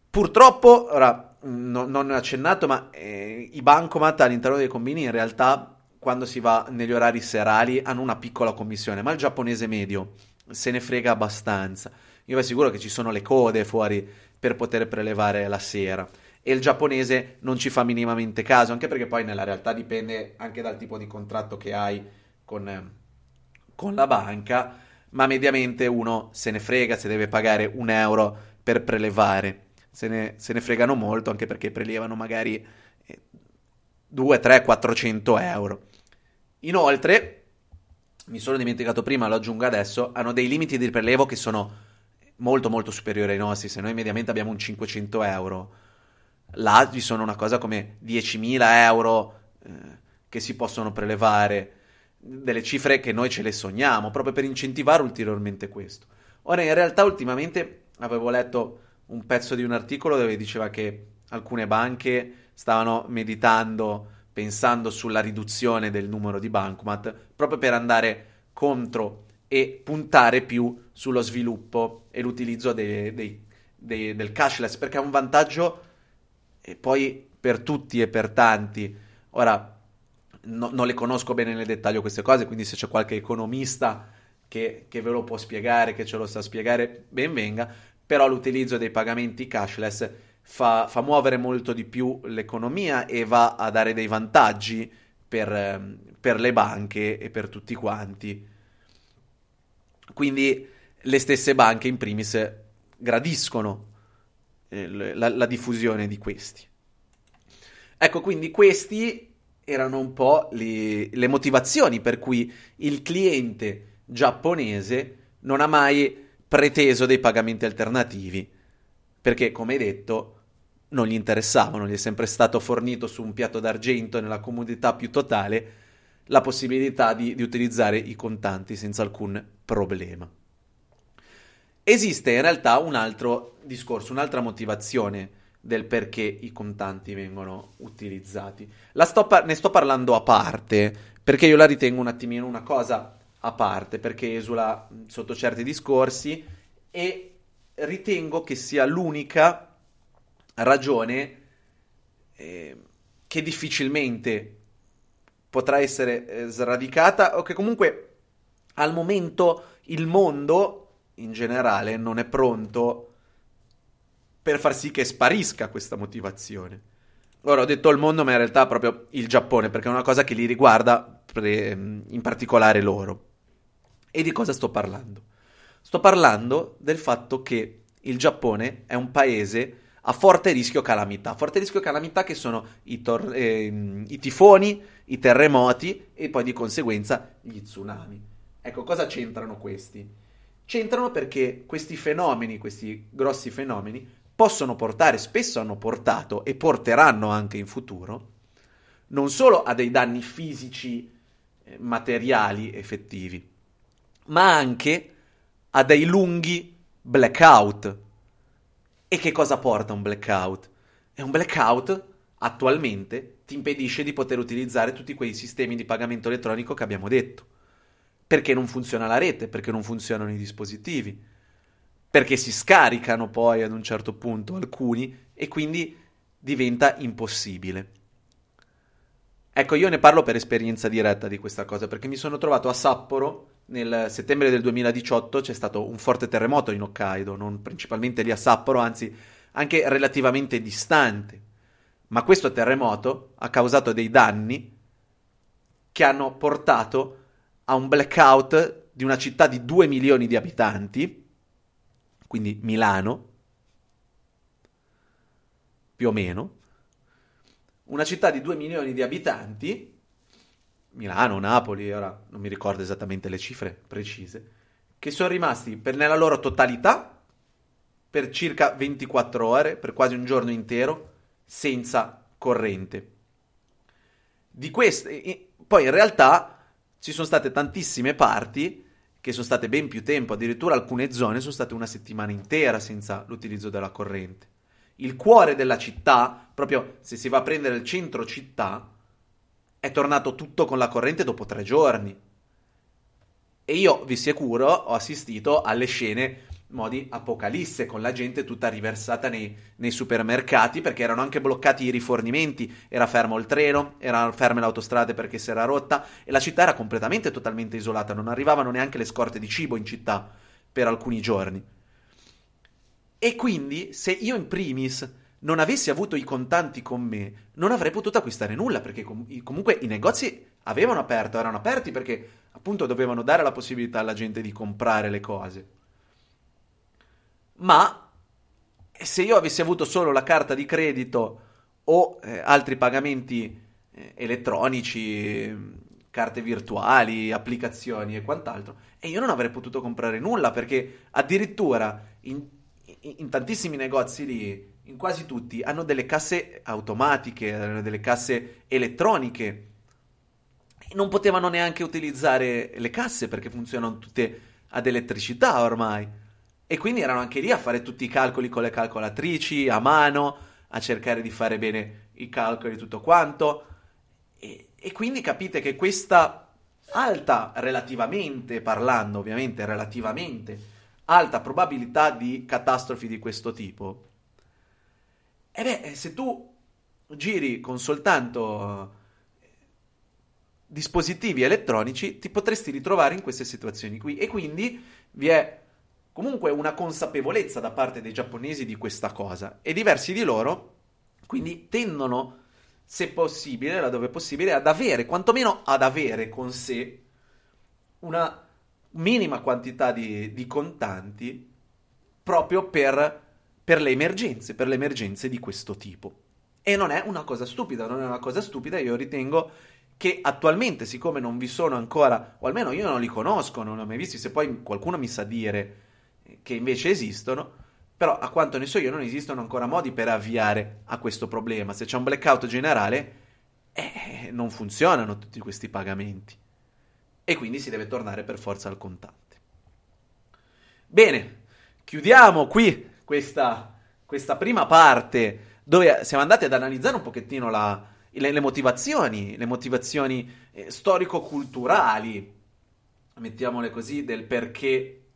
Purtroppo, ora no, non ho accennato, ma eh, i bancomat all'interno dei combini in realtà quando si va negli orari serali hanno una piccola commissione, ma il giapponese medio se ne frega abbastanza io vi assicuro che ci sono le code fuori per poter prelevare la sera. E il giapponese non ci fa minimamente caso, anche perché poi nella realtà dipende anche dal tipo di contratto che hai con, con la banca, ma mediamente uno se ne frega se deve pagare un euro per prelevare. Se ne, se ne fregano molto anche perché prelevano magari 2, 3, 400 euro. Inoltre, mi sono dimenticato prima, lo aggiungo adesso, hanno dei limiti di prelevo che sono molto molto superiore ai nostri, se noi mediamente abbiamo un 500 euro, là ci sono una cosa come 10.000 euro eh, che si possono prelevare, delle cifre che noi ce le sogniamo, proprio per incentivare ulteriormente questo. Ora, in realtà ultimamente avevo letto un pezzo di un articolo dove diceva che alcune banche stavano meditando, pensando sulla riduzione del numero di bancomat, proprio per andare contro e puntare più sullo sviluppo e l'utilizzo dei, dei, dei, del cashless perché ha un vantaggio e poi per tutti e per tanti. Ora no, non le conosco bene nel dettaglio queste cose, quindi se c'è qualche economista che, che ve lo può spiegare, che ce lo sa spiegare, ben venga. Però l'utilizzo dei pagamenti cashless fa, fa muovere molto di più l'economia e va a dare dei vantaggi per, per le banche e per tutti quanti. Quindi le stesse banche in primis gradiscono eh, la, la diffusione di questi. Ecco, quindi questi erano un po' le, le, motivazioni per cui il cliente giapponese non ha mai preteso dei pagamenti alternativi, perché come detto non gli interessavano, gli è sempre stato fornito su un piatto d'argento nella comodità più totale la possibilità di, di utilizzare i contanti senza alcun problema. Esiste in realtà un altro discorso, un'altra motivazione del perché i contanti vengono utilizzati. Sto par- ne sto parlando a parte, perché io la ritengo un attimino una cosa a parte, perché esula sotto certi discorsi e ritengo che sia l'unica ragione eh, che difficilmente potrà essere eh, sradicata o che comunque al momento il mondo in generale non è pronto per far sì che sparisca questa motivazione. Ora ho detto il mondo, ma in realtà proprio il Giappone, perché è una cosa che li riguarda pre- in particolare loro. E di cosa sto parlando? Sto parlando del fatto che il Giappone è un paese a forte rischio calamità. Forte rischio calamità che sono i, tor- eh, i tifoni, i terremoti e poi di conseguenza gli tsunami. Ecco, cosa c'entrano questi? C'entrano perché questi fenomeni, questi grossi fenomeni, possono portare, spesso hanno portato e porteranno anche in futuro, non solo a dei danni fisici, eh, materiali, effettivi, ma anche a dei lunghi blackout e che cosa porta un blackout? E un blackout attualmente ti impedisce di poter utilizzare tutti quei sistemi di pagamento elettronico che abbiamo detto. Perché non funziona la rete, perché non funzionano i dispositivi, perché si scaricano poi ad un certo punto alcuni e quindi diventa impossibile. Ecco, io ne parlo per esperienza diretta di questa cosa, perché mi sono trovato a Sapporo nel settembre del 2018 c'è stato un forte terremoto in Hokkaido, non principalmente lì a Sapporo, anzi anche relativamente distante. Ma questo terremoto ha causato dei danni che hanno portato a un blackout di una città di 2 milioni di abitanti, quindi Milano, più o meno, una città di 2 milioni di abitanti Milano, Napoli, ora non mi ricordo esattamente le cifre precise, che sono rimasti per, nella loro totalità per circa 24 ore, per quasi un giorno intero, senza corrente. Di queste, poi in realtà ci sono state tantissime parti che sono state ben più tempo, addirittura alcune zone sono state una settimana intera senza l'utilizzo della corrente. Il cuore della città, proprio se si va a prendere il centro città, è tornato tutto con la corrente dopo tre giorni. E io, vi assicuro, ho assistito alle scene modi apocalisse, con la gente tutta riversata nei, nei, supermercati perché erano anche bloccati i rifornimenti, era fermo il treno, erano ferme le autostrade perché si era rotta e la città era completamente totalmente isolata, non arrivavano neanche le scorte di cibo in città per alcuni giorni. E quindi se io in primis non avessi avuto i contanti con me, non avrei potuto acquistare nulla, perché com- comunque i negozi avevano aperto, erano aperti perché appunto dovevano dare la possibilità alla gente di comprare le cose. Ma se io avessi avuto solo la carta di credito o eh, altri pagamenti eh, elettronici, carte virtuali, applicazioni e quant'altro, e io non avrei potuto comprare nulla perché addirittura in, in, tantissimi negozi lì in quasi tutti, hanno delle casse automatiche, hanno delle casse elettroniche. Non potevano neanche utilizzare le casse perché funzionano tutte ad elettricità ormai. E quindi erano anche lì a fare tutti i calcoli con le calcolatrici, a mano, a cercare di fare bene i calcoli e tutto quanto. E, e quindi capite che questa alta, relativamente parlando, ovviamente relativamente, alta probabilità di catastrofi di questo tipo e beh, eh, se tu giri con soltanto eh, dispositivi elettronici, ti potresti ritrovare in queste situazioni qui. E quindi vi è comunque una consapevolezza da parte dei giapponesi di questa cosa. E diversi di loro, quindi, tendono, se possibile, laddove possibile, ad avere, quantomeno ad avere con sé una minima quantità di, di contanti proprio per per le emergenze, per le emergenze di questo tipo. E non è una cosa stupida, non è una cosa stupida, io ritengo che attualmente, siccome non vi sono ancora, o almeno io non li conosco, non li ho mai visti, se poi qualcuno mi sa dire che invece esistono, però a quanto ne so io non esistono ancora modi per avviare a questo problema. Se c'è un blackout generale, eh, non funzionano tutti questi pagamenti e quindi si deve tornare per forza al contante. Bene, chiudiamo qui questa, questa prima parte dove siamo andati ad analizzare un pochettino la, le, le, motivazioni, le motivazioni eh, storico-culturali, mettiamole così, del perché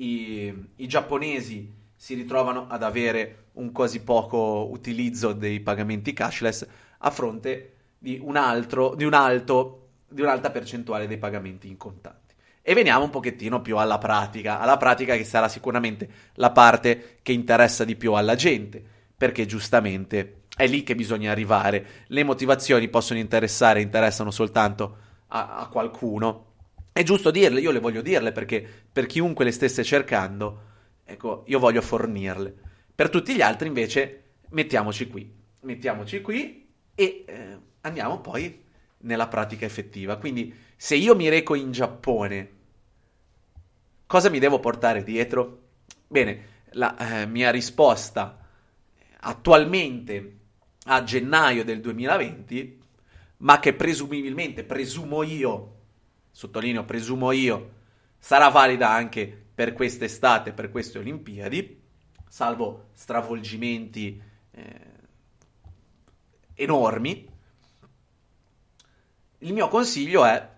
i, i giapponesi si ritrovano ad avere un così poco utilizzo dei pagamenti cashless a fronte di un altro, di un alto, di un'alta percentuale dei pagamenti in contanti. E veniamo un pochettino più alla pratica, alla pratica che sarà sicuramente la parte che interessa di più alla gente, perché giustamente è lì che bisogna arrivare. Le motivazioni possono interessare, interessano soltanto a, a qualcuno. È giusto dirle, io le voglio dirle perché per chiunque le stesse cercando, ecco, io voglio fornirle. Per tutti gli altri invece mettiamoci qui, mettiamoci qui e eh, andiamo poi nella pratica effettiva. Quindi se io mi reco in Giappone, cosa mi devo portare dietro? Bene, la eh, mia risposta attualmente a gennaio del 2020, ma che presumibilmente, presumo io, sottolineo presumo io, sarà valida anche per quest'estate, per queste Olimpiadi, salvo stravolgimenti eh, enormi, il mio consiglio è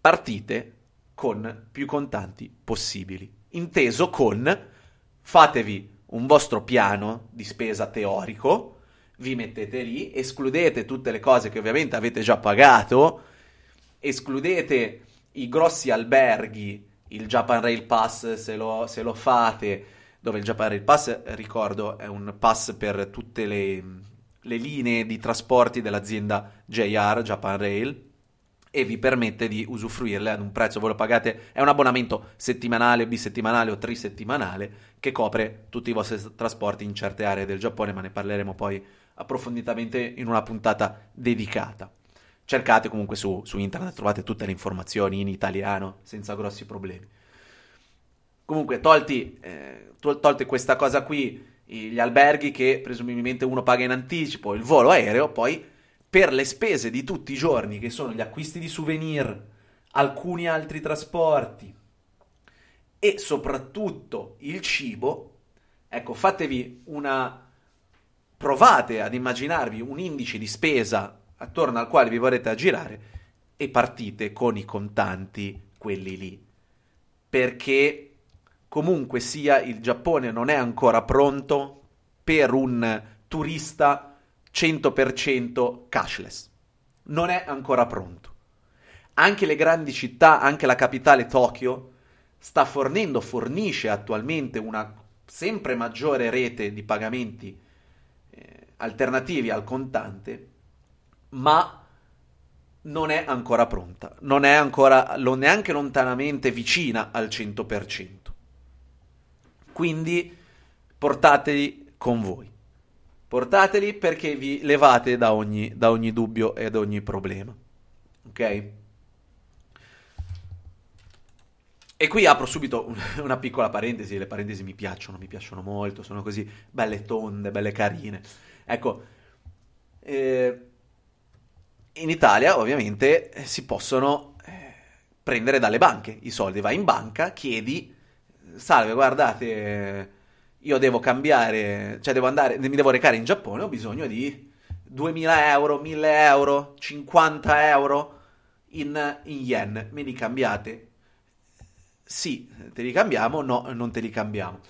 partite con più contanti possibili, inteso con fatevi un vostro piano di spesa teorico, vi mettete lì, escludete tutte le cose che ovviamente avete già pagato, escludete i grossi alberghi, il Japan Rail Pass se lo, se lo fate, dove il Japan Rail Pass, ricordo, è un pass per tutte le, le linee di trasporti dell'azienda JR, Japan Rail, e vi permette di usufruirle ad un prezzo, voi lo pagate, è un abbonamento settimanale, bisettimanale o trisettimanale che copre tutti i vostri trasporti in certe aree del Giappone, ma ne parleremo poi approfonditamente in una puntata dedicata. Cercate comunque su, su internet, trovate tutte le informazioni in italiano senza grossi problemi. Comunque, tolti, eh, tol- tolte questa cosa qui, gli alberghi che presumibilmente uno paga in anticipo, il volo aereo, poi per le spese di tutti i giorni, che sono gli acquisti di souvenir, alcuni altri trasporti e soprattutto il cibo, ecco, fatevi una... provate ad immaginarvi un indice di spesa attorno al quale vi vorrete aggirare e partite con i contanti, quelli lì. Perché comunque sia il Giappone non è ancora pronto per un turista 100% cashless. Non è ancora pronto. Anche le grandi città, anche la capitale Tokyo, sta fornendo, fornisce attualmente una sempre maggiore rete di pagamenti eh, alternativi al contante, ma non è ancora pronta, non è ancora neanche lontanamente vicina al 100%. Quindi portateli con voi. Portateli perché vi levate da ogni, da ogni dubbio e da ogni problema. Ok? E qui apro subito una piccola parentesi, le parentesi mi piacciono, mi piacciono molto, sono così belle tonde, belle carine. Ecco, eh, in Italia ovviamente si possono eh, prendere dalle banche i soldi, vai in banca, chiedi, salve, guardate, io devo cambiare, cioè devo andare, mi devo recare in Giappone, ho bisogno di 2000 euro, 1000 euro, 50 euro in, in yen, me li cambiate? Sì, te li cambiamo, no, non te li cambiamo.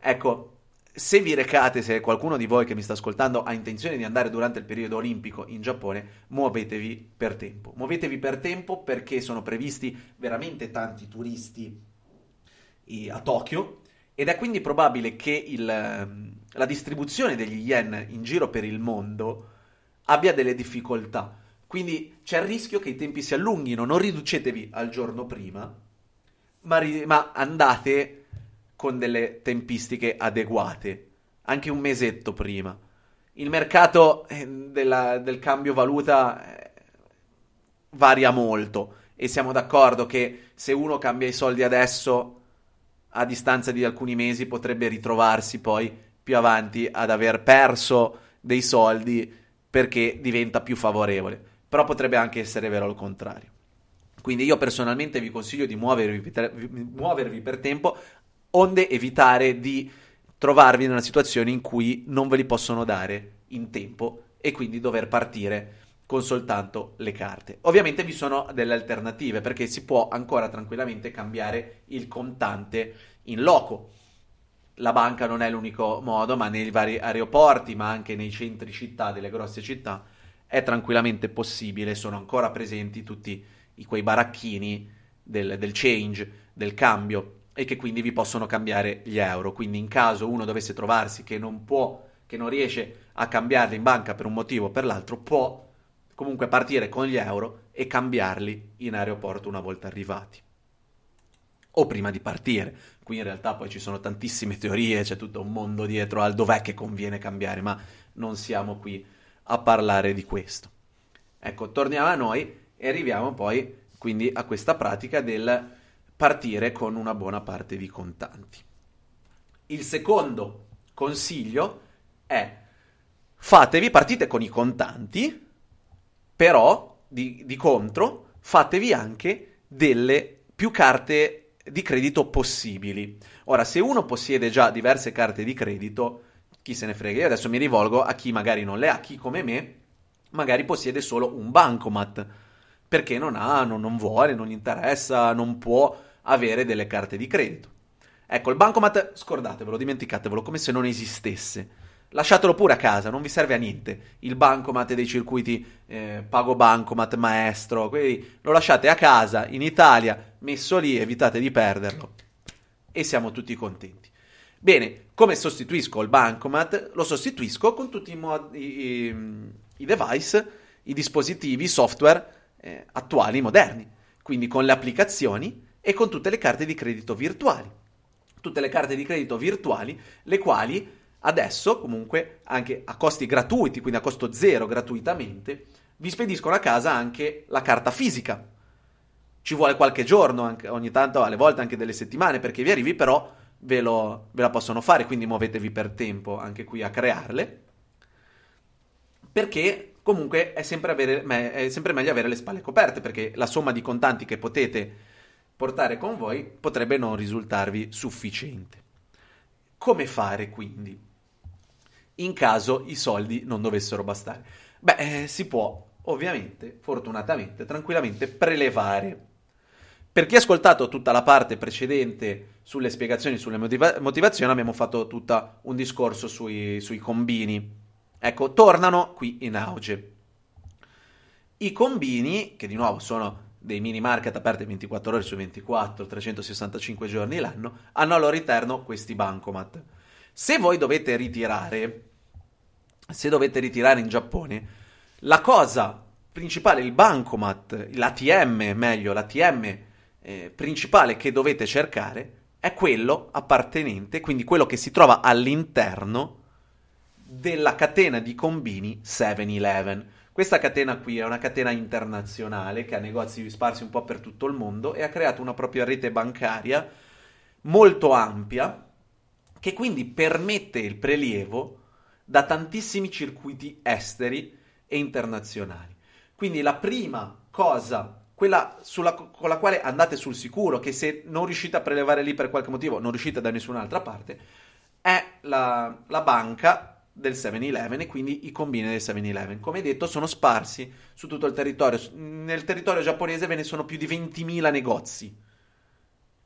Ecco, se vi recate, se qualcuno di voi che mi sta ascoltando ha intenzione di andare durante il periodo olimpico in Giappone, muovetevi per tempo. Muovetevi per tempo perché sono previsti veramente tanti turisti a Tokyo ed è quindi probabile che il, ehm, la distribuzione degli yen in giro per il mondo abbia delle difficoltà. Quindi c'è il rischio che i tempi si allunghino, non riducetevi al giorno prima, ma, ri- ma andate con delle tempistiche adeguate, anche un mesetto prima. Il mercato eh, della, del cambio valuta eh, varia molto e siamo d'accordo che se uno cambia i soldi adesso, a distanza di alcuni mesi, potrebbe ritrovarsi poi più avanti ad aver perso dei soldi perché diventa più favorevole. Però potrebbe anche essere vero il contrario. Quindi io personalmente vi consiglio di muovervi per, muovervi per tempo, onde evitare di trovarvi in una situazione in cui non ve li possono dare in tempo e quindi dover partire con soltanto le carte. Ovviamente vi sono delle alternative perché si può ancora tranquillamente cambiare il contante in loco. La banca non è l'unico modo, ma nei vari aeroporti, ma anche nei centri città delle grosse città è tranquillamente possibile, sono ancora presenti tutti quei baracchini del, del change, del cambio e che quindi vi possono cambiare gli euro. Quindi in caso uno dovesse trovarsi che non può, che non riesce a cambiarli in banca per un motivo o per l'altro, può comunque partire con gli euro e cambiarli in aeroporto una volta arrivati. O prima di partire. Qui in realtà poi ci sono tantissime teorie, c'è tutto un mondo dietro al dov'è che conviene cambiare, ma non siamo qui a parlare di questo. Ecco, torniamo a noi e arriviamo poi quindi a questa pratica del partire con una buona parte di contanti. Il secondo consiglio è fatevi, partite con i contanti, però di, di contro fatevi anche delle più carte di credito possibili. Ora, se uno possiede già diverse carte di credito, chi se ne frega, io adesso mi rivolgo a chi magari non le ha, chi come me magari possiede solo un bancomat, perché non ha, non, non vuole, non gli interessa, non può avere delle carte di credito. Ecco, il bancomat, scordatevelo, dimenticatevelo come se non esistesse. Lasciatelo pure a casa, non vi serve a niente. Il bancomat dei circuiti eh, pago bancomat maestro, quindi lo lasciate a casa in Italia, messo lì, evitate di perderlo e siamo tutti contenti. Bene, come sostituisco il bancomat? Lo sostituisco con tutti i, mod- i, i device, i dispositivi, i software eh, attuali, moderni, quindi con le applicazioni e con tutte le carte di credito virtuali. Tutte le carte di credito virtuali, le quali adesso comunque anche a costi gratuiti, quindi a costo zero gratuitamente, vi spediscono a casa anche la carta fisica. Ci vuole qualche giorno, anche, ogni tanto, alle volte anche delle settimane perché vi arrivi, però ve, lo, ve la possono fare, quindi muovetevi per tempo anche qui a crearle. Perché comunque è sempre, avere, è sempre meglio avere le spalle coperte, perché la somma di contanti che potete portare con voi potrebbe non risultarvi sufficiente. Come fare quindi? In caso i soldi non dovessero bastare. Beh, eh, si può ovviamente, fortunatamente, tranquillamente prelevare. Per chi ha ascoltato tutta la parte precedente sulle spiegazioni, sulle motiva- motivazioni, abbiamo fatto tutto un discorso sui, sui combini. Ecco, tornano qui in auge. I combini, che di nuovo sono dei mini market aperti 24 ore su 24, 365 giorni l'anno, hanno al loro interno questi bancomat. Se voi dovete ritirare, se dovete ritirare in Giappone, la cosa principale, il bancomat, l'ATM, meglio, l'ATM eh, principale che dovete cercare è quello appartenente, quindi quello che si trova all'interno della catena di combini 7-Eleven. Questa catena qui è una catena internazionale che ha negozi sparsi un po' per tutto il mondo e ha creato una propria rete bancaria molto ampia che quindi permette il prelievo da tantissimi circuiti esteri e internazionali. Quindi la prima cosa, quella sulla, con la quale andate sul sicuro, che se non riuscite a prelevare lì per qualche motivo, non riuscite da nessun'altra parte, è la, la banca del 7-Eleven e quindi i combini del 7-Eleven. Come detto, sono sparsi su tutto il territorio. Nel territorio giapponese ve ne sono più di 20.000 negozi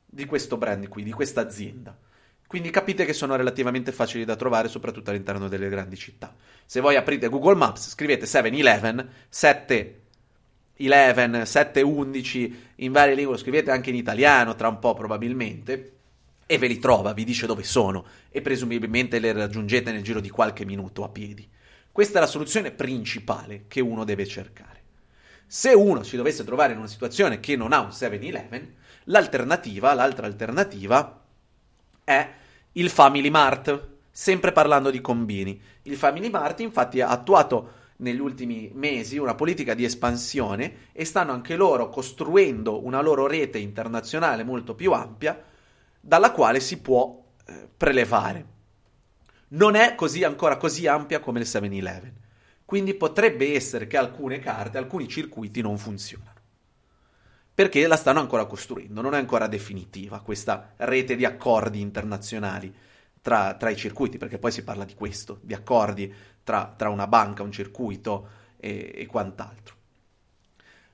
di questo brand qui, di questa azienda. Quindi capite che sono relativamente facili da trovare, soprattutto all'interno delle grandi città. Se voi aprite Google Maps, scrivete 7-Eleven, 7 11, 7 11 in varie lingue, lo scrivete anche in italiano tra un po' probabilmente e ve li trova, vi dice dove sono e presumibilmente le raggiungete nel giro di qualche minuto a piedi. Questa è la soluzione principale che uno deve cercare. Se uno si dovesse trovare in una situazione che non ha un 7-Eleven, l'alternativa, l'altra alternativa è il Family Mart, sempre parlando di combini. Il Family Mart infatti ha attuato negli ultimi mesi una politica di espansione e stanno anche loro costruendo una loro rete internazionale molto più ampia dalla quale si può eh, prelevare. Non è così ancora così ampia come il 7-Eleven, quindi potrebbe essere che alcune carte, alcuni circuiti non funzionano. Perché la stanno ancora costruendo, non è ancora definitiva questa rete di accordi internazionali tra, tra i circuiti, perché poi si parla di questo, di accordi tra, tra una banca, un circuito e, e quant'altro.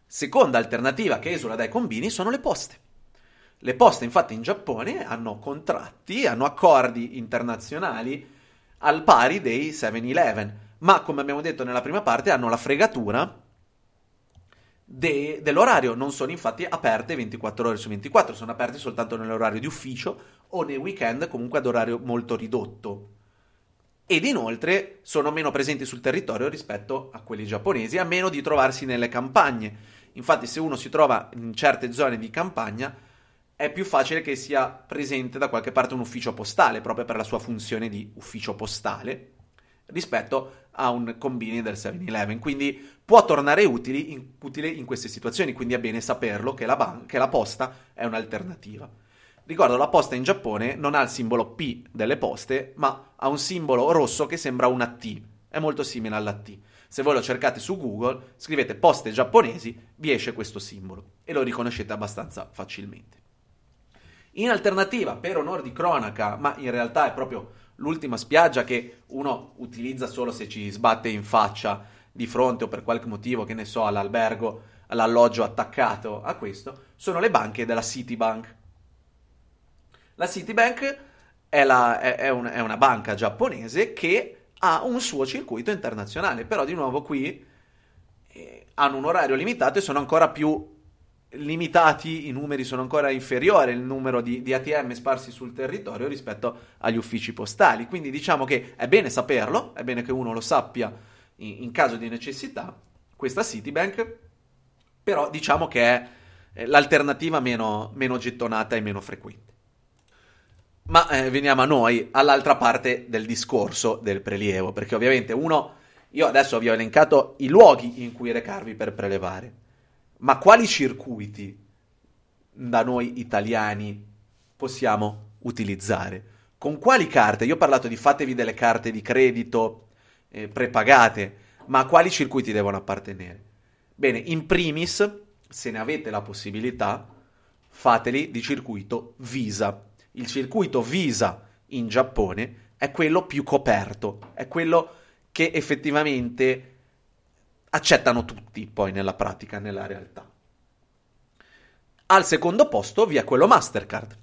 Seconda alternativa che esula dai combini sono le poste. Le poste infatti in Giappone hanno contratti, hanno accordi internazionali al pari dei 7-Eleven, ma come abbiamo detto nella prima parte hanno la fregatura de- dell'orario, non sono infatti aperte 24 ore su 24, sono aperte soltanto nell'orario di ufficio o nei weekend comunque ad orario molto ridotto ed inoltre sono meno presenti sul territorio rispetto a quelli giapponesi, a meno di trovarsi nelle campagne. Infatti, se uno si trova in certe zone di campagna, è più facile che sia presente da qualche parte un ufficio postale, proprio per la sua funzione di ufficio postale, rispetto a un combini del 7-Eleven. Quindi può tornare utili in, utile in queste situazioni, quindi è bene saperlo che la, ban- che la posta è un'alternativa. Ricordo, la posta in Giappone non ha il simbolo P delle poste, ma ha un simbolo rosso che sembra una T. È molto simile alla T. Se voi lo cercate su Google, scrivete poste giapponesi, vi esce questo simbolo e lo riconoscete abbastanza facilmente. In alternativa, per onor di cronaca, ma in realtà è proprio l'ultima spiaggia che uno utilizza solo se ci sbatte in faccia di fronte o per qualche motivo, che ne so, all'albergo, all'alloggio attaccato a questo, sono le banche della Citibank. La Citibank è, la, è, è, un, è, una banca giapponese che ha un suo circuito internazionale, però di nuovo qui eh, hanno un orario limitato e sono ancora più limitati, i numeri sono ancora inferiori, il numero di, di ATM sparsi sul territorio rispetto agli uffici postali. Quindi diciamo che è bene saperlo, è bene che uno lo sappia in, in caso di necessità, questa Citibank, però diciamo che è l'alternativa meno, meno gettonata e meno frequente. Ma eh, veniamo a noi, all'altra parte del discorso del prelievo, perché ovviamente uno, io adesso vi ho elencato i luoghi in cui recarvi per prelevare, ma quali circuiti da noi italiani possiamo utilizzare? Con quali carte? Io ho parlato di fatevi delle carte di credito eh, prepagate, ma a quali circuiti devono appartenere? Bene, in primis, se ne avete la possibilità, fateli di circuito Visa il circuito Visa in Giappone è quello più coperto, è quello che effettivamente accettano tutti poi nella pratica, nella realtà. Al secondo posto vi è quello Mastercard,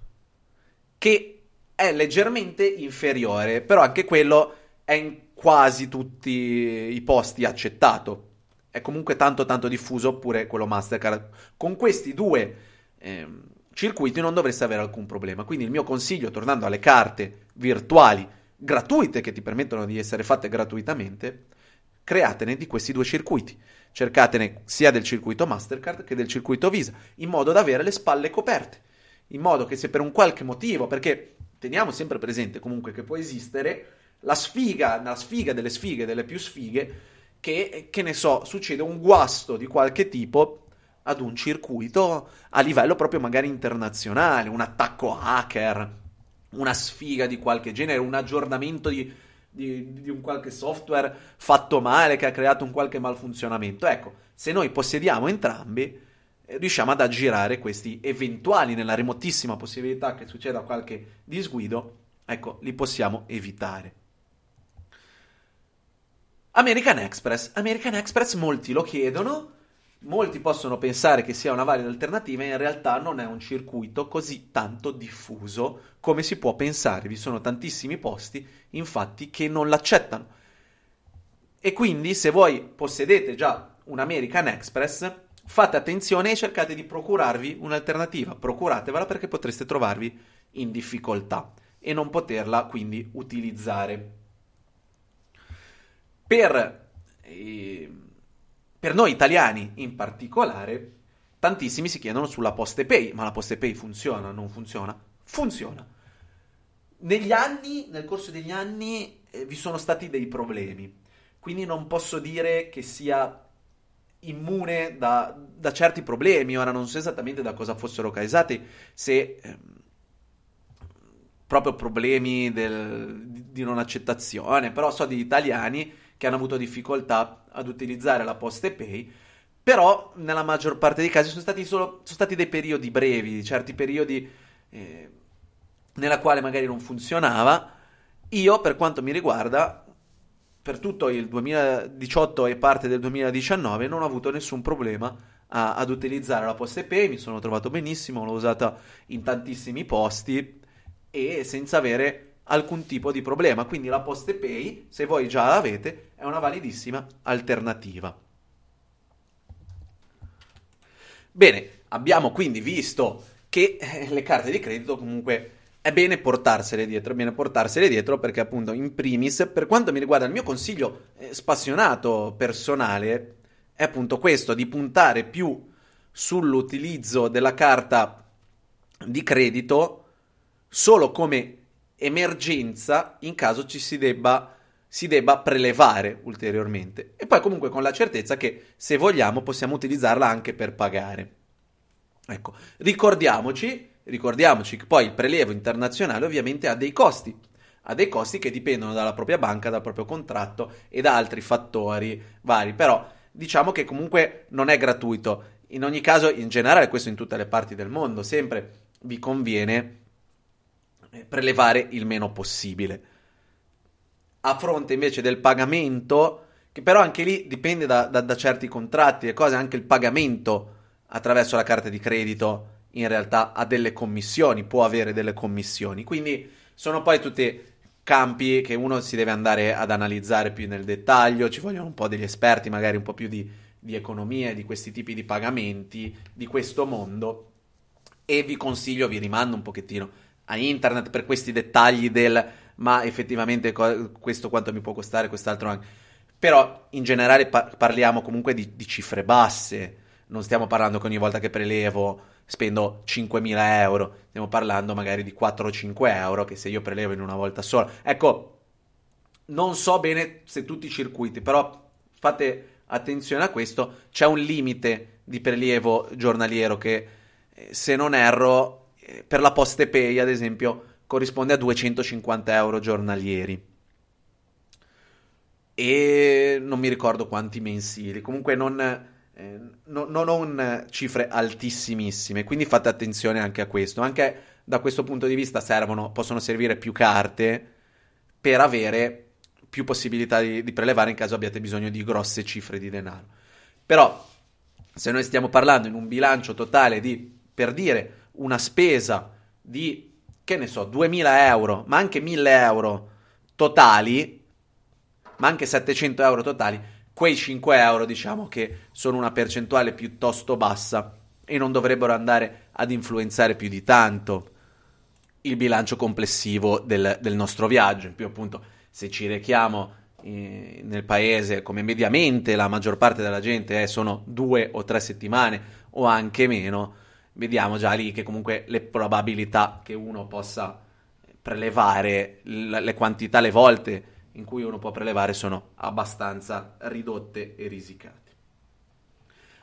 che è leggermente inferiore, però anche quello è in quasi tutti i posti accettato. È comunque tanto tanto diffuso pure quello Mastercard. Con questi due ehm, circuiti non dovreste avere alcun problema. Quindi il mio consiglio, tornando alle carte virtuali gratuite che ti permettono di essere fatte gratuitamente, createne di questi due circuiti. Cercatene sia del circuito Mastercard che del circuito Visa, in modo da avere le spalle coperte. In modo che se per un qualche motivo, perché teniamo sempre presente comunque che può esistere la sfiga, la sfiga delle sfighe, delle più sfighe, che, che ne so, succede un guasto di qualche tipo ad un circuito a livello proprio magari internazionale, un attacco hacker, una sfiga di qualche genere, un aggiornamento di, di, di, un qualche software fatto male che ha creato un qualche malfunzionamento. Ecco, se noi possediamo entrambi, eh, riusciamo ad aggirare questi eventuali, nella remotissima possibilità che succeda qualche disguido, ecco, li possiamo evitare. American Express. American Express molti lo chiedono Molti possono pensare che sia una valida alternativa, in realtà non è un circuito così tanto diffuso come si può pensare. Vi sono tantissimi posti, infatti, che non l'accettano. E quindi, se voi possedete già un American Express, fate attenzione e cercate di procurarvi un'alternativa. Procuratevela perché potreste trovarvi in difficoltà e non poterla quindi utilizzare. Per eh, per noi italiani in particolare, tantissimi si chiedono sulla Poste Pay, ma la Poste Pay funziona, non funziona? Funziona. Negli anni, nel corso degli anni, eh, vi sono stati dei problemi, quindi non posso dire che sia immune da, da certi problemi. Ora non so esattamente da cosa fossero causati, se ehm, proprio problemi del, di non accettazione, però so di italiani che hanno avuto difficoltà ad utilizzare la Poste Pay. Però nella maggior parte dei casi sono stati, solo, sono stati dei periodi brevi, certi periodi eh, nella quale magari non funzionava. Io, per quanto mi riguarda, per tutto il 2018 e parte del 2019 non ho avuto nessun problema a, ad utilizzare la Poste Pay, mi sono trovato benissimo, l'ho usata in tantissimi posti e senza avere alcun tipo di problema. Quindi la Poste Pay, se voi già l'avete, è una validissima alternativa. Bene, abbiamo quindi visto che eh, le carte di credito comunque è bene portarsele dietro, è bene portarsele dietro perché appunto in primis, per quanto mi riguarda il mio consiglio eh, spassionato personale, è appunto questo, di puntare più sull'utilizzo della carta di credito solo come emergenza in caso ci si debba, si debba prelevare ulteriormente. E poi comunque con la certezza che se vogliamo possiamo utilizzarla anche per pagare. Ecco, ricordiamoci Ricordiamoci che poi il prelievo internazionale ovviamente ha dei costi, ha dei costi che dipendono dalla propria banca, dal proprio contratto e da altri fattori vari, però diciamo che comunque non è gratuito. In ogni caso, in generale, questo in tutte le parti del mondo, sempre vi conviene prelevare il meno possibile. A fronte invece del pagamento, che però anche lì dipende da, da, da certi contratti e cose, anche il pagamento attraverso la carta di credito in realtà ha delle commissioni, può avere delle commissioni. Quindi sono poi tutti campi che uno si deve andare ad analizzare più nel dettaglio, ci vogliono un po' degli esperti, magari un po' più di, di economia, di questi tipi di pagamenti, di questo mondo. E vi consiglio, vi rimando un pochettino a internet per questi dettagli del ma effettivamente questo quanto mi può costare, quest'altro anche. Però in generale pa- parliamo comunque di, di cifre basse, non stiamo parlando che ogni volta che prelevo spendo 5.000 euro, stiamo parlando magari di 4 o 5 euro che se io prelevo in una volta sola. Ecco, non so bene se tutti i circuiti, però fate attenzione a questo, c'è un limite di prelievo giornaliero che eh, se non erro per la Poste Pay ad esempio corrisponde a 250 euro giornalieri e non mi ricordo quanti mensili comunque non eh, no, non cifre altissimissime, quindi fate attenzione anche a questo. Anche da questo punto di vista servono, possono servire più carte per avere più possibilità di, di prelevare in caso abbiate bisogno di grosse cifre di denaro. Però, se noi stiamo parlando in un bilancio totale di, per dire, una spesa di, che ne so, 2000 euro, ma anche 1000 euro totali, ma anche 700 euro totali, quei 5 euro diciamo che sono una percentuale piuttosto bassa e non dovrebbero andare ad influenzare più di tanto il bilancio complessivo del, del nostro viaggio. In più appunto se ci rechiamo eh, nel paese come mediamente la maggior parte della gente è, sono due o tre settimane o anche meno, vediamo già lì che comunque le probabilità che uno possa prelevare le, quantità, le volte in cui uno può prelevare sono abbastanza ridotte e risicate.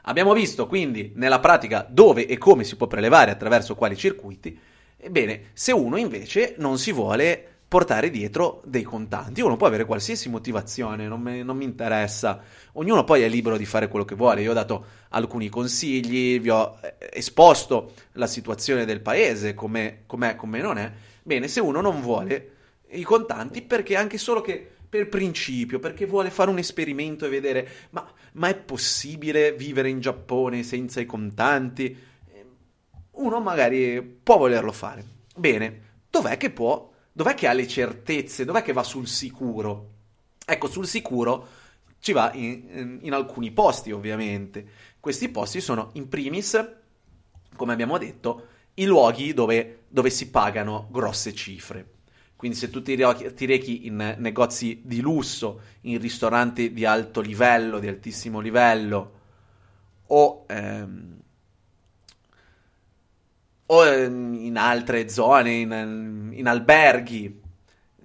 Abbiamo visto quindi nella pratica dove e come si può prelevare attraverso quali circuiti. Ebbene, se uno invece non si vuole portare dietro dei contanti, uno può avere qualsiasi motivazione, non, me, non mi interessa. Ognuno poi è libero di fare quello che vuole. Io ho dato alcuni consigli, vi ho eh, esposto la situazione del paese, com'è, com'è, come non è. Bene, se uno non vuole i contanti perché anche solo che per principio, perché vuole fare un esperimento e vedere ma, ma è possibile vivere in Giappone senza i contanti? Uno magari può volerlo fare. Bene, dov'è che può? Dov'è che ha le certezze? Dov'è che va sul sicuro? Ecco, sul sicuro ci va in, in alcuni posti, ovviamente. Questi posti sono in primis, come abbiamo detto, i luoghi dove, dove si pagano grosse cifre. Quindi se tu ti, rechi in negozi di lusso, in ristoranti di alto livello, di altissimo livello, o, ehm, o in altre zone, in, in alberghi,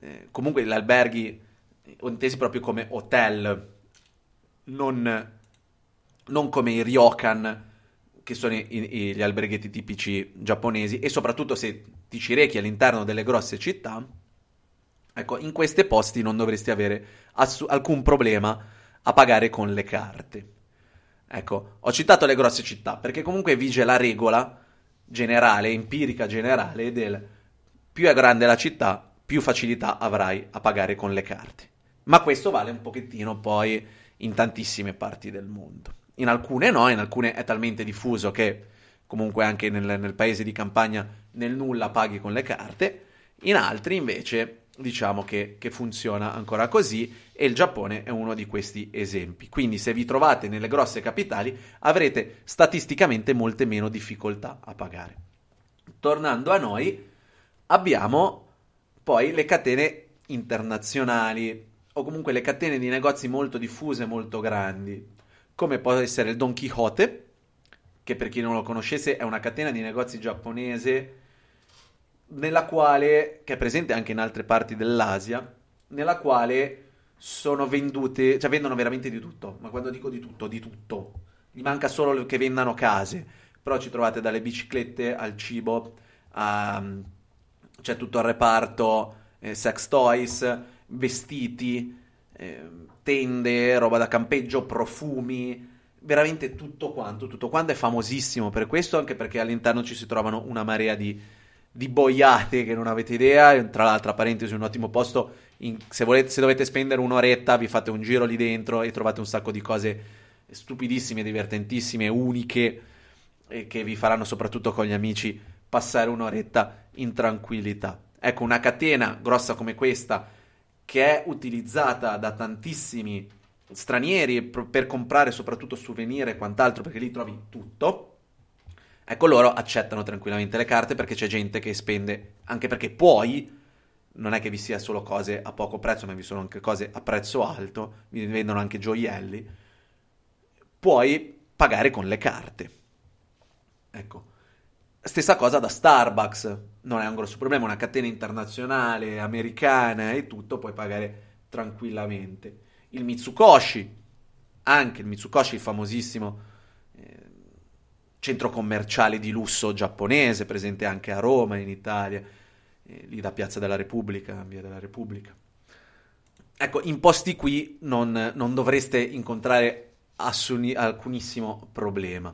eh, comunque gli alberghi intesi proprio come hotel, non, non come i ryokan, che sono i, i, gli alberghetti tipici giapponesi, e soprattutto se ti ci rechi all'interno delle grosse città, ecco, in questi posti non dovresti avere assu- alcun problema a pagare con le carte. Ecco, ho citato le grosse città perché comunque vige la regola generale, empirica generale del più è grande la città, più facilità avrai a pagare con le carte. Ma questo vale un pochettino poi in tantissime parti del mondo. In alcune no, in alcune è talmente diffuso che comunque anche nel, nel paese di campagna nel nulla paghi con le carte, in altri invece diciamo che, che, funziona ancora così e il Giappone è uno di questi esempi. Quindi se vi trovate nelle grosse capitali avrete statisticamente molte meno difficoltà a pagare. Tornando a noi, abbiamo poi le catene internazionali o comunque le catene di negozi molto diffuse, molto grandi, come può essere il Don Quixote, che per chi non lo conoscesse è una catena di negozi giapponese nella quale, che è presente anche in altre parti dell'Asia, nella quale sono vendute, cioè vendono veramente di tutto, ma quando dico di tutto, di tutto. Gli manca solo che vendano case, però ci trovate dalle biciclette al cibo, a, c'è tutto il reparto eh, sex toys, vestiti, eh, tende, roba da campeggio, profumi, veramente tutto quanto, tutto quanto è famosissimo per questo, anche perché all'interno ci si trovano una marea di di boiate che non avete idea. Tra l'altro, parentesi, un ottimo posto. In, se, volete, se dovete spendere un'oretta, vi fate un giro lì dentro e trovate un sacco di cose stupidissime, divertentissime, uniche e che vi faranno soprattutto con gli amici passare un'oretta in tranquillità. Ecco, una catena grossa come questa che è utilizzata da tantissimi stranieri per comprare soprattutto souvenir e quant'altro perché lì trovi tutto Ecco, loro accettano tranquillamente le carte perché c'è gente che spende, anche perché puoi, non è che vi sia solo cose a poco prezzo, ma vi sono anche cose a prezzo alto, vi vendono anche gioielli, puoi pagare con le carte. Ecco. Stessa cosa da Starbucks, non è un grosso problema, una catena internazionale, americana e tutto, puoi pagare tranquillamente. Il Mitsukoshi, anche il Mitsukoshi famosissimo centro commerciale di lusso giapponese, presente anche a Roma, in Italia, eh, lì da Piazza della Repubblica, Via della Repubblica. Ecco, in posti qui non, non dovreste incontrare assuni, alcunissimo problema.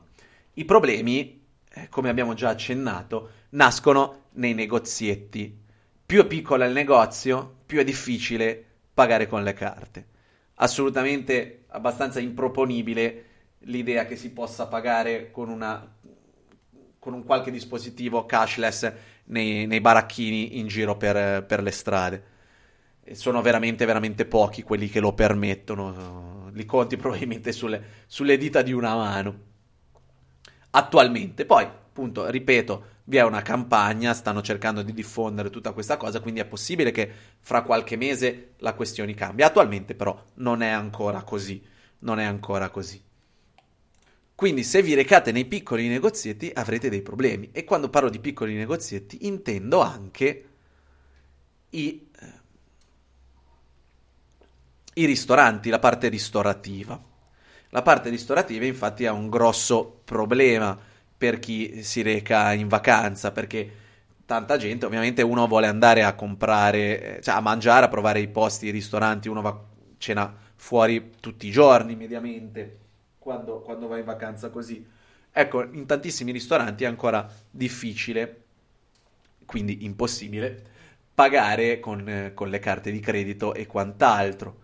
I problemi, eh, come abbiamo già accennato, nascono nei negozietti. Più è piccolo il negozio, più è difficile pagare con le carte. Assolutamente abbastanza improponibile l'idea che si possa pagare con, una, con un qualche dispositivo cashless nei, nei baracchini in giro per, per, le strade. Sono veramente, veramente pochi quelli che lo permettono. Li conti probabilmente sulle, sulle dita di una mano. Attualmente. Poi, appunto, ripeto, vi è una campagna, stanno cercando di diffondere tutta questa cosa, quindi è possibile che fra qualche mese la questione cambia. Attualmente però non è ancora così, non è ancora così. Quindi se vi recate nei piccoli negozietti avrete dei problemi. E quando parlo di piccoli negozietti intendo anche i, eh, i ristoranti, la parte ristorativa. La parte ristorativa infatti ha un grosso problema per chi si reca in vacanza, perché tanta gente, ovviamente uno vuole andare a comprare, eh, cioè a mangiare, a provare i posti, i ristoranti, uno va cena fuori tutti i giorni mediamente quando, quando vai in vacanza così. Ecco, in tantissimi ristoranti è ancora difficile, quindi impossibile, pagare con, con le carte di credito e quant'altro.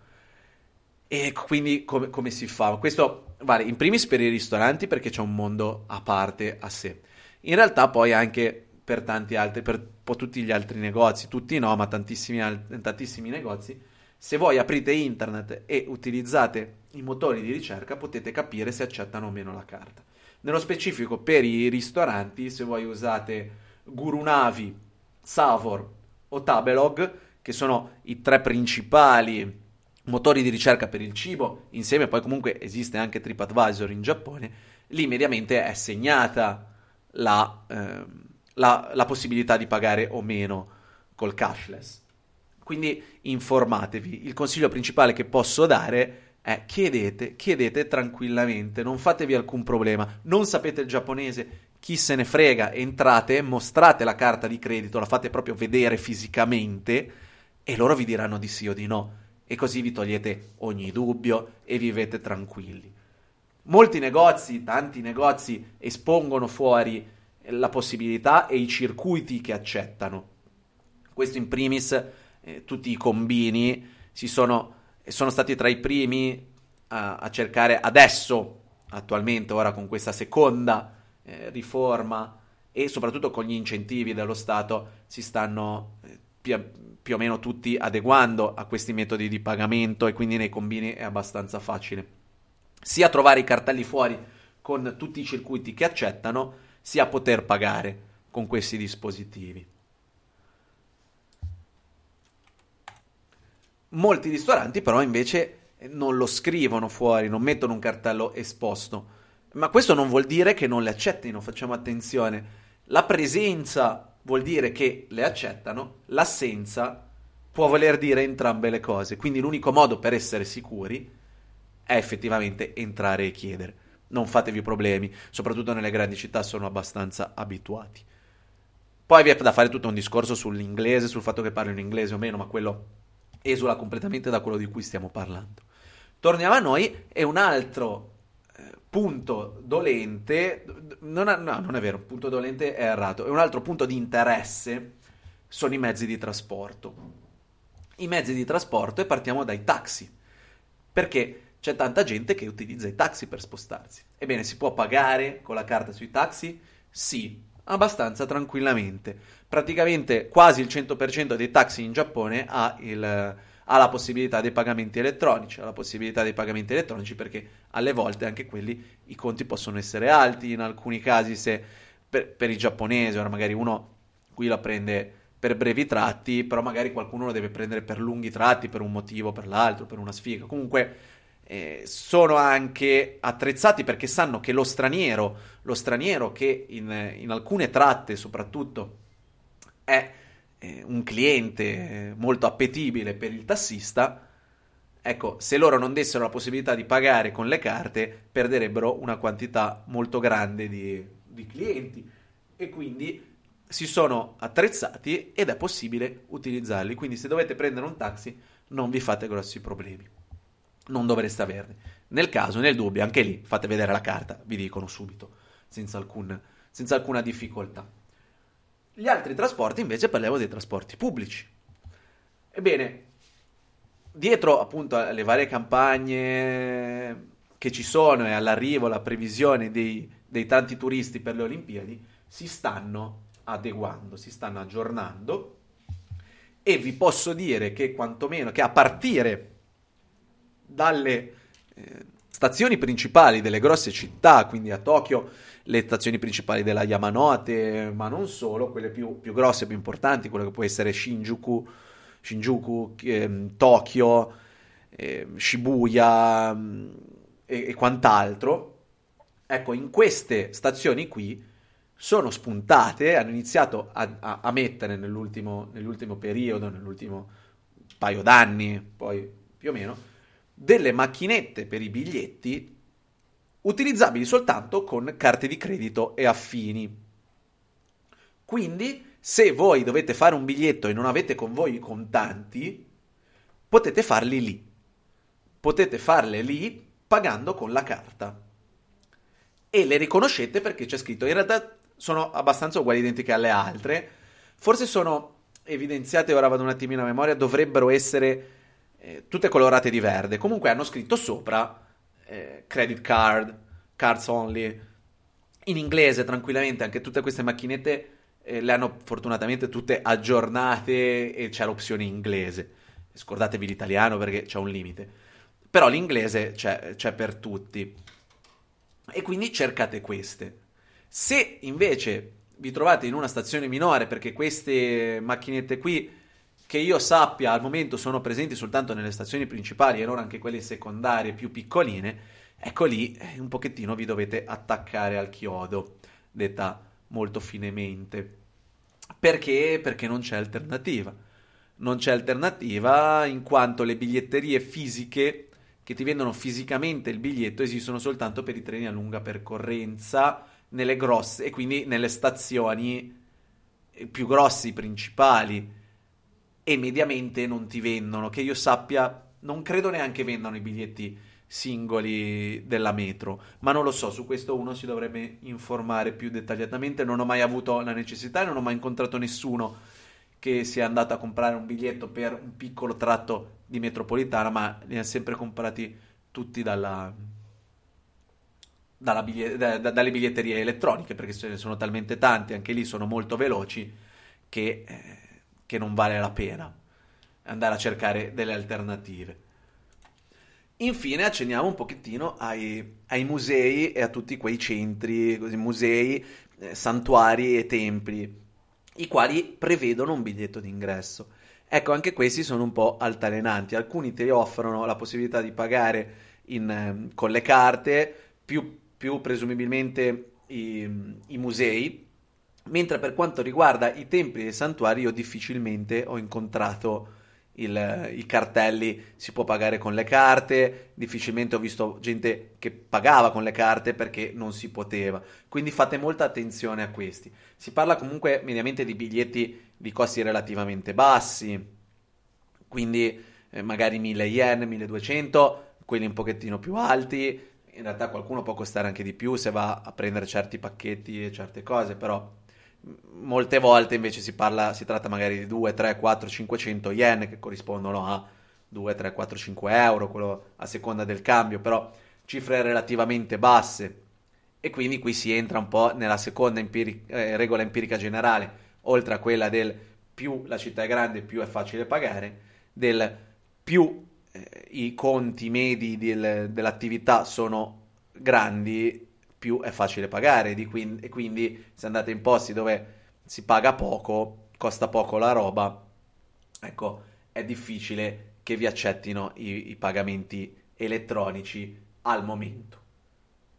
E quindi come, come, si fa? Questo vale in primis per i ristoranti perché c'è un mondo a parte a sé. In realtà poi anche per tanti altri, per un po' tutti gli altri negozi, tutti no, ma tantissimi, tantissimi negozi, se voi aprite internet e utilizzate i motori di ricerca potete capire se accettano o meno la carta. Nello specifico per i ristoranti, se voi usate Gurunavi, Savor o Tabelog, che sono i tre principali motori di ricerca per il cibo, insieme poi comunque esiste anche TripAdvisor in Giappone, lì mediamente è segnata la, eh, la, la possibilità di pagare o meno col cashless. Quindi informatevi. Il consiglio principale che posso dare Eh, chiedete, chiedete tranquillamente, non fatevi alcun problema. Non sapete il giapponese, chi se ne frega, entrate, mostrate la carta di credito, la fate proprio vedere fisicamente e loro vi diranno di sì o di no. E così vi togliete ogni dubbio e vivete tranquilli. Molti negozi, tanti negozi espongono fuori la possibilità e i circuiti che accettano. Questo in primis, eh, tutti i combini si sono, sono stati tra i primi a, a, cercare adesso, attualmente, ora con questa seconda eh, riforma e soprattutto con gli incentivi dello Stato, si stanno eh, più, più o meno tutti adeguando a questi metodi di pagamento e quindi nei combini è abbastanza facile sia trovare i cartelli fuori con tutti i circuiti che accettano, sia poter pagare con questi dispositivi. Molti ristoranti però invece non lo scrivono fuori, non mettono un cartello esposto, ma questo non vuol dire che non le accettino, facciamo attenzione. La presenza vuol dire che le accettano, l'assenza può voler dire entrambe le cose, quindi l'unico modo per essere sicuri è effettivamente entrare e chiedere. Non fatevi problemi, soprattutto nelle grandi città sono abbastanza abituati. Poi vi è da fare tutto un discorso sull'inglese, sul fatto che parlino inglese o meno, ma quello esula completamente da quello di cui stiamo parlando. Torniamo a noi e un altro eh, punto dolente, non, è, no, non è vero, punto dolente è errato, è un altro punto di interesse sono i mezzi di trasporto. I mezzi di trasporto e partiamo dai taxi. Perché c'è tanta gente che utilizza i taxi per spostarsi. Ebbene, si può pagare con la carta sui taxi? Sì, abbastanza tranquillamente. Praticamente quasi il 100% dei taxi in Giappone ha, il, ha, la possibilità dei pagamenti elettronici, ha la possibilità dei pagamenti elettronici perché alle volte anche quelli i conti possono essere alti, in alcuni casi se per, per i giapponesi, ora magari uno qui la prende per brevi tratti, però magari qualcuno lo deve prendere per lunghi tratti per un motivo, per l'altro, per una sfiga. Comunque eh, sono anche attrezzati perché sanno che lo straniero, lo straniero che in, in alcune tratte soprattutto è eh, un cliente eh, molto appetibile per il tassista, ecco, se loro non dessero la possibilità di pagare con le carte, perderebbero una quantità molto grande di, di clienti e quindi si sono attrezzati ed è possibile utilizzarli. Quindi se dovete prendere un taxi non vi fate grossi problemi non dovreste averne. Nel caso, nel dubbio, anche lì fate vedere la carta, vi dicono subito, senza, alcun, senza alcuna difficoltà. Gli altri trasporti invece parliamo dei trasporti pubblici. Ebbene, dietro appunto alle varie campagne che ci sono e all'arrivo, alla previsione dei, dei tanti turisti per le Olimpiadi, si stanno adeguando, si stanno aggiornando e vi posso dire che quantomeno che a partire dalle eh, stazioni principali delle grosse città, quindi a Tokyo le stazioni principali della Yamanote, ma non solo, quelle più, più grosse, più importanti, quelle che può essere Shinjuku, Shinjuku eh, Tokyo, eh, Shibuya mm, e, e quant'altro. Ecco, in queste stazioni qui sono spuntate, hanno iniziato a, a, a mettere nell'ultimo, nell'ultimo periodo, nell'ultimo paio d'anni, poi più o meno, delle macchinette per i biglietti utilizzabili soltanto con carte di credito e affini. Quindi, se voi dovete fare un biglietto e non avete con voi i contanti, potete farli lì. Potete farle lì pagando con la carta. E le riconoscete perché c'è scritto. In realtà sono abbastanza uguali identiche alle altre. Forse sono evidenziate, ora vado un attimino a memoria, dovrebbero essere eh, tutte colorate di verde. Comunque hanno scritto sopra eh, credit card, cards only, in inglese tranquillamente, anche tutte queste macchinette eh, le hanno fortunatamente tutte aggiornate e c'è l'opzione inglese. Scordatevi l'italiano perché c'è un limite. Però l'inglese c'è, c'è per tutti. E quindi cercate queste. Se invece vi trovate in una stazione minore perché queste macchinette qui che io sappia al momento sono presenti soltanto nelle stazioni principali e non anche quelle secondarie più piccoline, ecco lì eh, un pochettino vi dovete attaccare al chiodo, detta molto finemente. Perché? Perché non c'è alternativa. Non c'è alternativa in quanto le biglietterie fisiche che ti vendono fisicamente il biglietto esistono soltanto per i treni a lunga percorrenza nelle grosse e quindi nelle stazioni più grossi, principali e mediamente non ti vendono, che io sappia, non credo neanche vendano i biglietti singoli della metro, ma non lo so, su questo uno si dovrebbe informare più dettagliatamente, non ho mai avuto la necessità non ho mai incontrato nessuno che sia andato a comprare un biglietto per un piccolo tratto di metropolitana, ma li ha sempre comprati tutti dalla, dalla biglie- da, da, dalle biglietterie elettroniche, perché ce ne sono talmente tanti, anche lì sono molto veloci, che, eh, che non vale la pena andare a cercare delle alternative. Infine accenniamo un pochettino ai, ai, musei e a tutti quei centri, così, musei, eh, santuari e templi i quali prevedono un biglietto d'ingresso. Ecco, anche questi sono un po' altalenanti. Alcuni ti offrono la possibilità di pagare in, eh, con le carte, più, più presumibilmente i, i, musei, mentre per quanto riguarda i templi e i santuari io difficilmente ho incontrato il, i cartelli. Si può pagare con le carte, difficilmente ho visto gente che pagava con le carte perché non si poteva, quindi fate molta attenzione a questi. Si parla comunque mediamente di biglietti di costi relativamente bassi, quindi eh, magari 1000 yen, 1200, quelli un pochettino più alti, in realtà qualcuno può costare anche di più se va a prendere certi pacchetti e certe cose, però molte volte invece si parla, si tratta magari di 2, 3, 4, 500 yen che corrispondono a 2, 3, 4, 5 euro, quello a seconda del cambio, però cifre relativamente basse. E quindi qui si entra un po' nella seconda empiri- eh, regola empirica generale, oltre a quella del più la città è grande, più è facile pagare, del più eh, i conti medi del, dell'attività sono grandi, più è facile pagare e quindi se andate in posti dove si paga poco, costa poco la roba, ecco, è difficile che vi accettino i, i pagamenti elettronici al momento.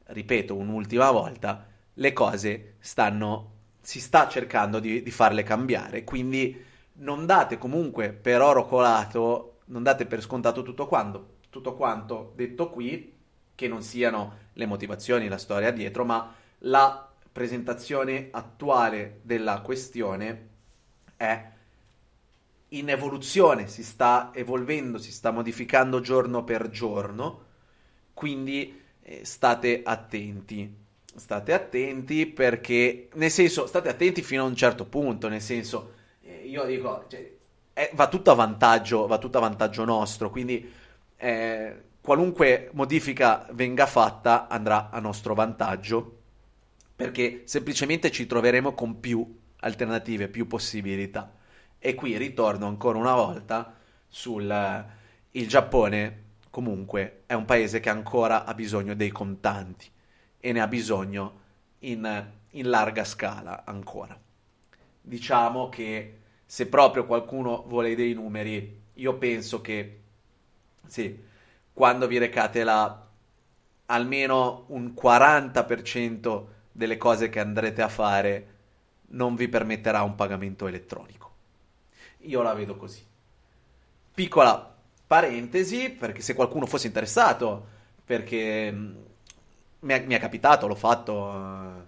Ripeto un'ultima volta, le cose stanno, si sta cercando di, di farle cambiare, quindi non date comunque per oro colato, non date per scontato tutto quanto, tutto quanto detto qui, che non siano le motivazioni, la storia dietro, ma la presentazione attuale della questione è in evoluzione, si sta evolvendo, si sta modificando giorno per giorno, quindi eh, state attenti. State attenti perché, nel senso, state attenti fino a un certo punto, nel senso, eh, io dico, cioè, eh, va tutto a vantaggio, va tutto a vantaggio nostro, quindi eh, qualunque modifica venga fatta andrà a nostro vantaggio perché semplicemente ci troveremo con più alternative, più possibilità. E qui ritorno ancora una volta sul il Giappone comunque è un paese che ancora ha bisogno dei contanti e ne ha bisogno in, in larga scala ancora. Diciamo che se proprio qualcuno vuole dei numeri, io penso che sì, quando vi recate là, almeno un 40% delle cose che andrete a fare non vi permetterà un pagamento elettronico. Io la vedo così. Piccola parentesi, perché se qualcuno fosse interessato, perché mm, mi è, mi è capitato, l'ho fatto.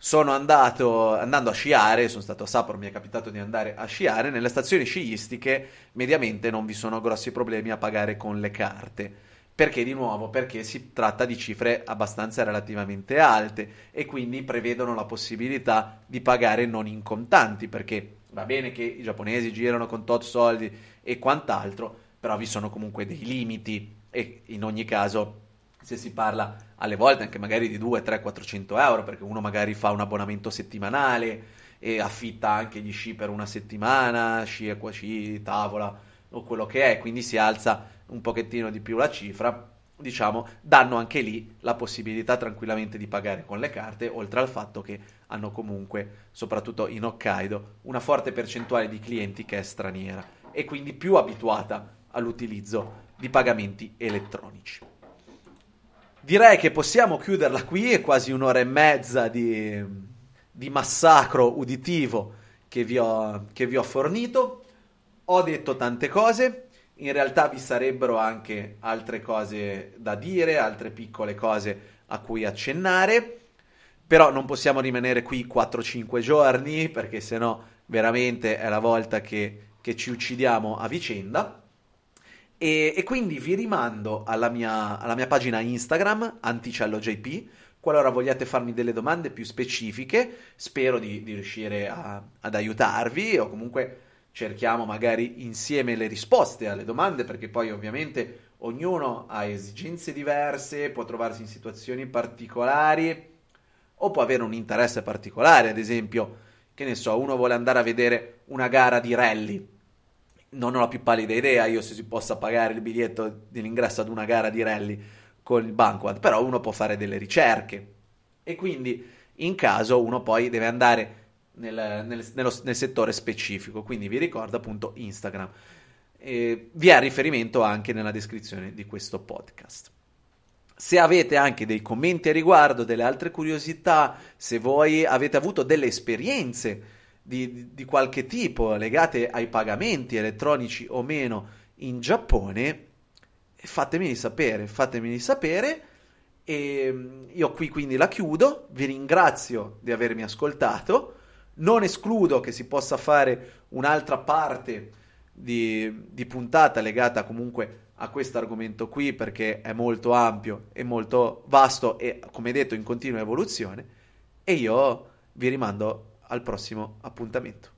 Sono andato andando a sciare, sono stato a Sapporo, mi è capitato di andare a sciare, nelle stazioni sciistiche mediamente non vi sono grossi problemi a pagare con le carte. Perché di nuovo? Perché si tratta di cifre abbastanza relativamente alte e quindi prevedono la possibilità di pagare non in contanti, perché va bene che i giapponesi girano con tot soldi e quant'altro, però vi sono comunque dei limiti e in ogni caso se si parla alle volte anche magari di 2, 3, 400 euro, perché uno magari fa un abbonamento settimanale e affitta anche gli sci per una settimana, sci, acqua sci, tavola o quello che è, quindi si alza un pochettino di più la cifra, diciamo, danno anche lì la possibilità tranquillamente di pagare con le carte, oltre al fatto che hanno comunque, soprattutto in Hokkaido, una forte percentuale di clienti che è straniera e quindi più abituata all'utilizzo di pagamenti elettronici. Direi che possiamo chiuderla qui, è quasi un'ora e mezza di, di massacro uditivo che vi, ho, che vi ho fornito. Ho detto tante cose, in realtà vi sarebbero anche altre cose da dire, altre piccole cose a cui accennare, però non possiamo rimanere qui 4-5 giorni perché sennò veramente è la volta che, che ci uccidiamo a vicenda. E, e, quindi vi rimando alla mia, alla mia pagina Instagram, AnticelloJP, qualora vogliate farmi delle domande più specifiche, spero di, di riuscire a, ad aiutarvi o comunque cerchiamo magari insieme le risposte alle domande, perché poi ovviamente ognuno ha esigenze diverse, può trovarsi in situazioni particolari o può avere un interesse particolare, ad esempio, che ne so, uno vuole andare a vedere una gara di rally. Non ho la più pallida idea io se si possa pagare il biglietto dell'ingresso ad una gara di rally con il Banquad, però uno può fare delle ricerche e quindi in caso uno poi deve andare nel, nel, nello, nel settore specifico. Quindi vi ricordo appunto Instagram. E vi è riferimento anche nella descrizione di questo podcast. Se avete anche dei commenti a riguardo, delle altre curiosità, se voi avete avuto delle esperienze di, di qualche tipo legate ai pagamenti elettronici o meno in Giappone, fatemeli sapere, fatemeli sapere. E io qui quindi la chiudo, vi ringrazio di avermi ascoltato. Non escludo che si possa fare un'altra parte di, di puntata legata comunque a questo argomento qui perché è molto ampio e molto vasto e come detto in continua evoluzione. E io vi rimando al prossimo appuntamento.